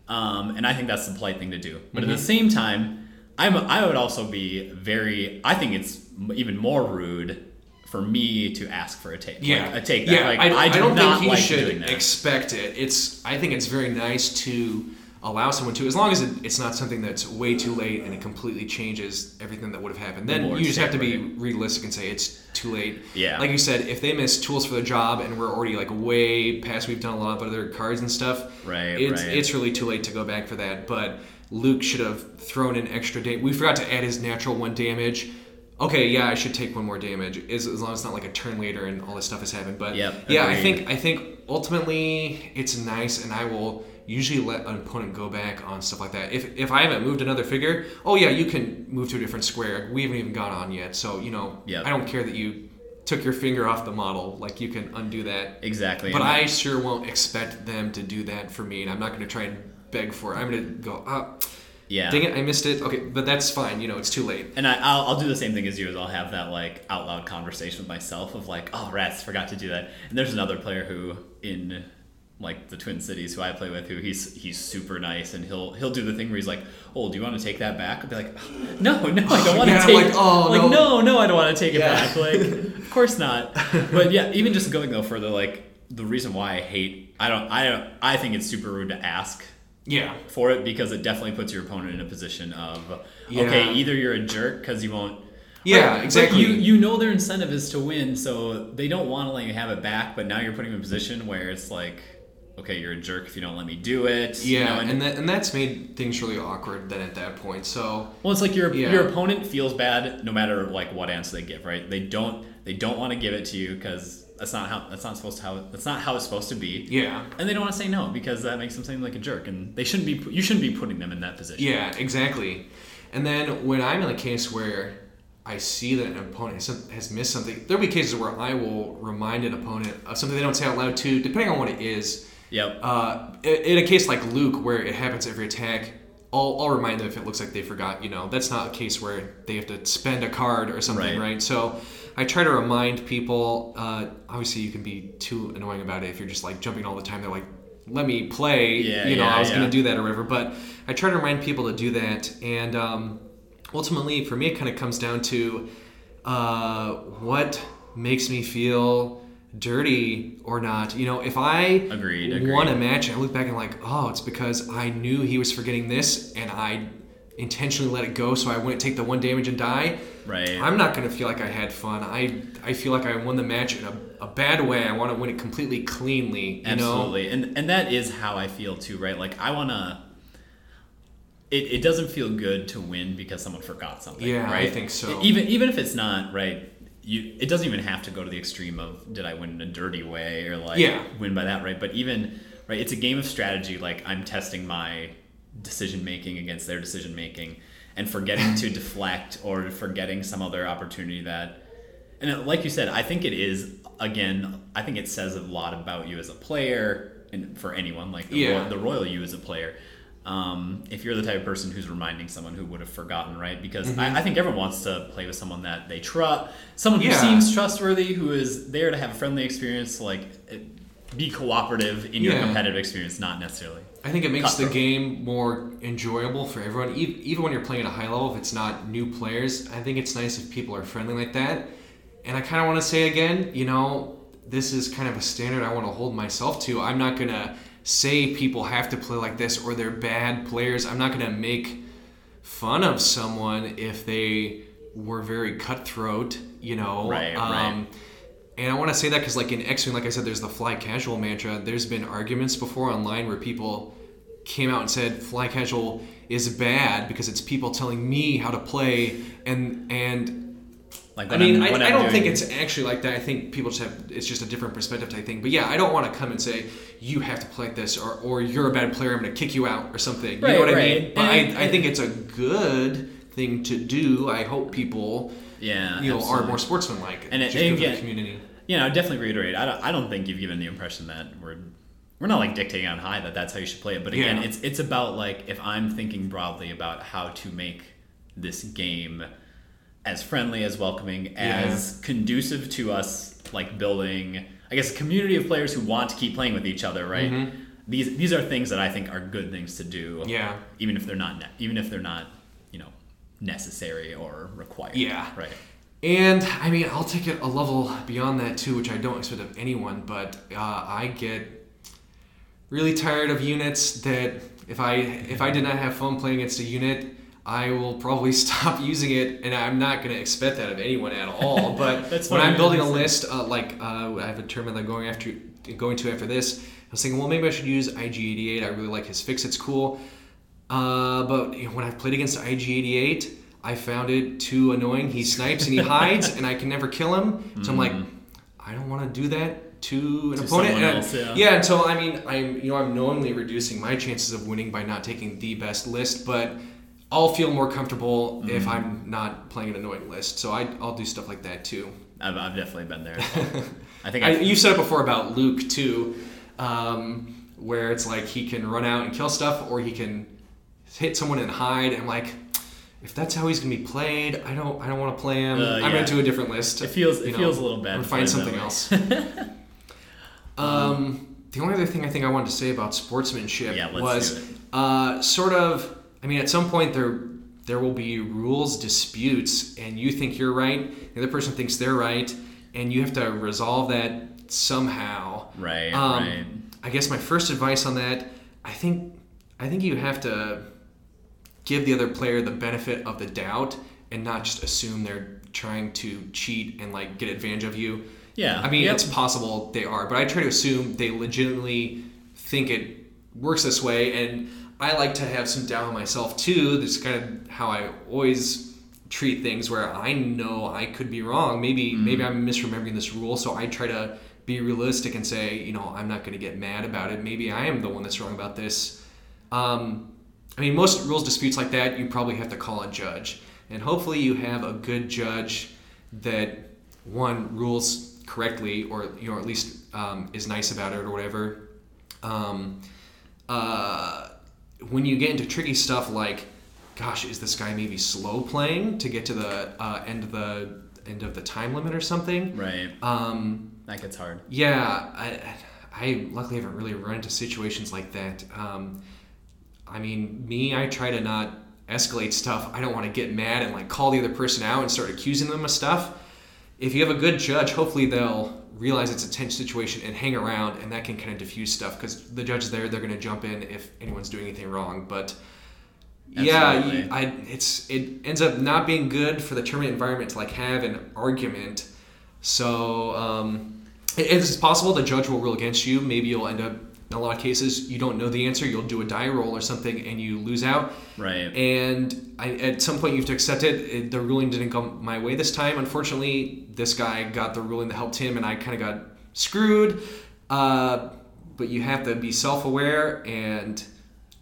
um, and i think that's the polite thing to do but Mm-hmm. at the same time I'm, i would also be very i think it's even more rude for me to ask for a take yeah, like, a take that yeah. like, I, I, do don't not think he like should expect it. It's I think it's very nice to allow someone to, as long as it, it's not something that's way too late and it completely changes everything that would have happened. Then board's you just have to be realistic and say it's too late. Yeah. Like you said, if they miss tools for the job and we're already like way past, we've done a lot of other cards and stuff. Right, It's right. it's really too late to go back for that. But Luke should have thrown an extra damage. We forgot to add his natural one damage. Okay, yeah, I should take one more damage as, as long as it's not like a turn later and all this stuff has happened. But Yep, yeah, I think I think ultimately it's nice, and I will usually let an opponent go back on stuff like that. If if I haven't moved another figure, oh yeah, you can move to a different square. We haven't even got on yet, so you know, Yep. I don't care that you took your finger off the model. Like you can undo that. Exactly. But I sure won't expect them to do that for me, and I'm not going to try and beg for it. I'm going to go, ah, yeah. dang it, I missed it. Okay, but that's fine. You know, it's too late. And I, I'll, I'll do the same thing as you. Is I'll have that like out loud conversation with myself of like, oh, rats, forgot to do that. And there's another player who in like the Twin Cities who I play with, who he's he's super nice, and he'll he'll do the thing where he's like, oh, do you want to take that back? I'll be like, no, no, I don't want to Yeah, I'm take. like, oh, like, no. no, no, I don't want to take it back. Like, of course not. But yeah, even just going though further, like the reason why I hate, I don't, I don't, I think it's super rude to ask Yeah. for it because it definitely puts your opponent in a position of Yeah. okay, either you're a jerk because you won't. Yeah, exactly. you you know their incentive is to win, so they don't want to let you have it back. But now you're putting them in a position where it's like, okay, you're a jerk if you don't let me do it. you Yeah, know, and, and that, and that's made things really awkward then at that point. So well, it's like your Yeah. your opponent feels bad no matter like what answer they give. Right? They don't they don't want to give it to you because that's not how that's not supposed to how that's not how it's supposed to be. yeah, And they don't want to say no because that makes them seem like a jerk, and they shouldn't be. You shouldn't be putting them in that position. yeah, exactly. And then when I'm in a case where I see that an opponent has, missed something, there'll be cases where I will remind an opponent of something they don't say out loud too, depending on what it is. Yep. Uh, in in a case like Luke, where it happens every attack, I'll, I'll remind them if it looks like they forgot. You know, that's not a case where they have to spend a card or something, Right. right? So I try to remind people. Uh, obviously, you can be too annoying about it if you're just like jumping all the time. They're like, "Let me play." Yeah, you know, yeah, I was yeah. gonna do that or whatever. But I try to remind people to do that, and um, ultimately, for me, it kind of comes down to uh, what makes me feel dirty or not. You know, if I Agreed, agreed. won a match and I look back and like, oh, it's because I knew he was forgetting this and I intentionally let it go so I wouldn't take the one damage and die. Right. I'm not gonna feel like I had fun. I I feel like I won the match in a, a bad way. I want to win it completely cleanly. You know? Absolutely, and and that is how I feel too, right? Like I want to. It, it doesn't feel good to win because someone forgot something. Yeah, I think so. Even even if it's not right, you it doesn't even have to go to the extreme of did I win in a dirty way or like Yeah. win by that right. But even right, it's a game of strategy. Like I'm testing my decision making against their decision making, and forgetting to deflect or forgetting some other opportunity that and like you said, I think it is again. I think it says a lot about you as a player, and for anyone like the, Yeah. royal, the royal you as a player. Um, if you're the type of person who's reminding someone who would have forgotten, right? Because I, I think everyone wants to play with someone that they trust, someone who Yeah. seems trustworthy, who is there to have a friendly experience, like eh, be cooperative in your competitive experience, not necessarily. I think it makes the game more enjoyable for everyone. Even when you're playing at a high level, if it's not new players, I think it's nice if people are friendly like that. And I kind of want to say again, you know, this is kind of a standard I want to hold myself to. I'm not going to say people have to play like this or they're bad players. I'm not going to make fun of someone if they were very cutthroat, you know. Right, um, right. And I want to say that because, like in X Wing, like I said, there's the fly casual mantra. There's been arguments before online where people came out and said fly casual is bad because it's people telling me how to play, and and Like I mean, I'm- I, I don't think it's actually like that. I think people just have it's just a different perspective type thing. But yeah, I don't want to come and say you have to play like this or or you're a bad player. I'm going to kick you out or something. You know what I mean? But And- I, I think it's a good thing to do. I hope people yeah, you know are more sportsmanlike And it- just and for the community. Yeah, definitely reiterate. I don't, I don't think you've given the impression that we're we're not like dictating on high that that's how you should play it. But again, Yeah. it's it's about like if I'm thinking broadly about how to make this game as friendly, as welcoming, as conducive to us, like building, I guess, a community of players who want to keep playing with each other. Right. These these are things that I think are good things to do. Mm-hmm. Yeah. Even if they're not ne- even if they're not you know necessary or required. Yeah. Right. And I mean, I'll take it a level beyond that too, which I don't expect of anyone. But uh, I get really tired of units that if I if I did not have fun playing against a unit, I will probably stop using it, and I'm not going to expect that of anyone at all. But when I'm building a list, uh, like uh, I have a tournament I'm going after, going to after this, I was thinking, well, maybe I should use IG88. I really like his fix; it's cool. Uh, but you know, when I've played against IG88, I found it too annoying. He snipes and he hides, and I can never kill him. So I'm like, I don't want to do that. To an To opponent. And- else, yeah. until I mean, I'm you know I'm knowingly reducing my chances of winning by not taking the best list, but I'll feel more comfortable Mm-hmm. if I'm not playing an annoying list. So I, I'll do stuff like that too. I've, I've definitely been there. well. I think I, you've said it before about Luke too, um, where it's like he can run out and kill stuff, or he can hit someone and hide. And like, if that's how he's gonna be played, I don't, I don't want to play him. Uh, I'm yeah. gonna do a different list. it feels it know, feels a little bad. I'm find something else. um, the only other thing I think I wanted to say about sportsmanship Yeah, was uh, sort of. I mean, at some point there there will be rules disputes, and you think you're right, the other person thinks they're right, and you have to resolve that somehow. Right, Um, right. I guess my first advice on that, I think, I think you have to give the other player the benefit of the doubt and not just assume they're trying to cheat and like get advantage of you. Yeah. I mean, Yep. it's possible they are, but I try to assume they legitimately think it works this way, and I like to have some doubt in myself too. This is kind of how I always treat things, where I know I could be wrong. Maybe maybe I'm misremembering this rule, so I try to be realistic and say, you know, I'm not going to get mad about it. Maybe I am the one that's wrong about this. Um, I mean, most rules disputes like that, you probably have to call a judge, and hopefully you have a good judge that one rules correctly, or you know, at least um, is nice about it or whatever. Um, uh, when you get into tricky stuff like, gosh, is this guy maybe slow playing to get to the uh, end of the end of the time limit or something? right. Um, That gets hard. yeah, I, I luckily haven't really run into situations like that. Um, I mean, me, I try to not escalate stuff. I don't want to get mad and like call the other person out and start accusing them of stuff. If you have a good judge, hopefully they'll realize it's a tense situation and hang around, and that can kind of diffuse stuff because the judge is there. They're going to jump in if anyone's doing anything wrong. But yeah, Absolutely. you- I, it's it ends up not being good for the tournament environment to like have an argument. So um, it, it's possible the judge will rule against you. Maybe you'll end up in a lot of cases you don't know the answer. You'll do a die roll or something and you lose out. Right. And I, at some point you have to accept it. it. The ruling didn't go my way this time. Unfortunately, this guy got the ruling that helped him, and I kind of got screwed. Uh, but you have to be self-aware and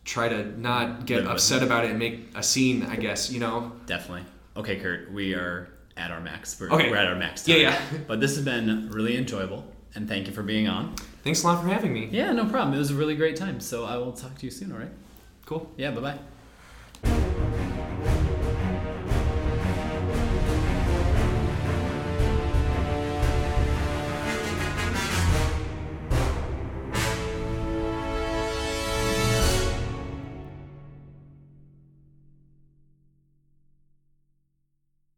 try to not get Live upset about it and make a scene. I guess you know. Definitely. Okay, Kurt, we are at our max. We're, Okay. we're at our max. Yeah, yeah. But this has been really enjoyable, and thank you for being on. Thanks a lot for having me. Yeah, no problem. It was a really great time. So I will talk to you soon, all right? Cool. Yeah, bye bye.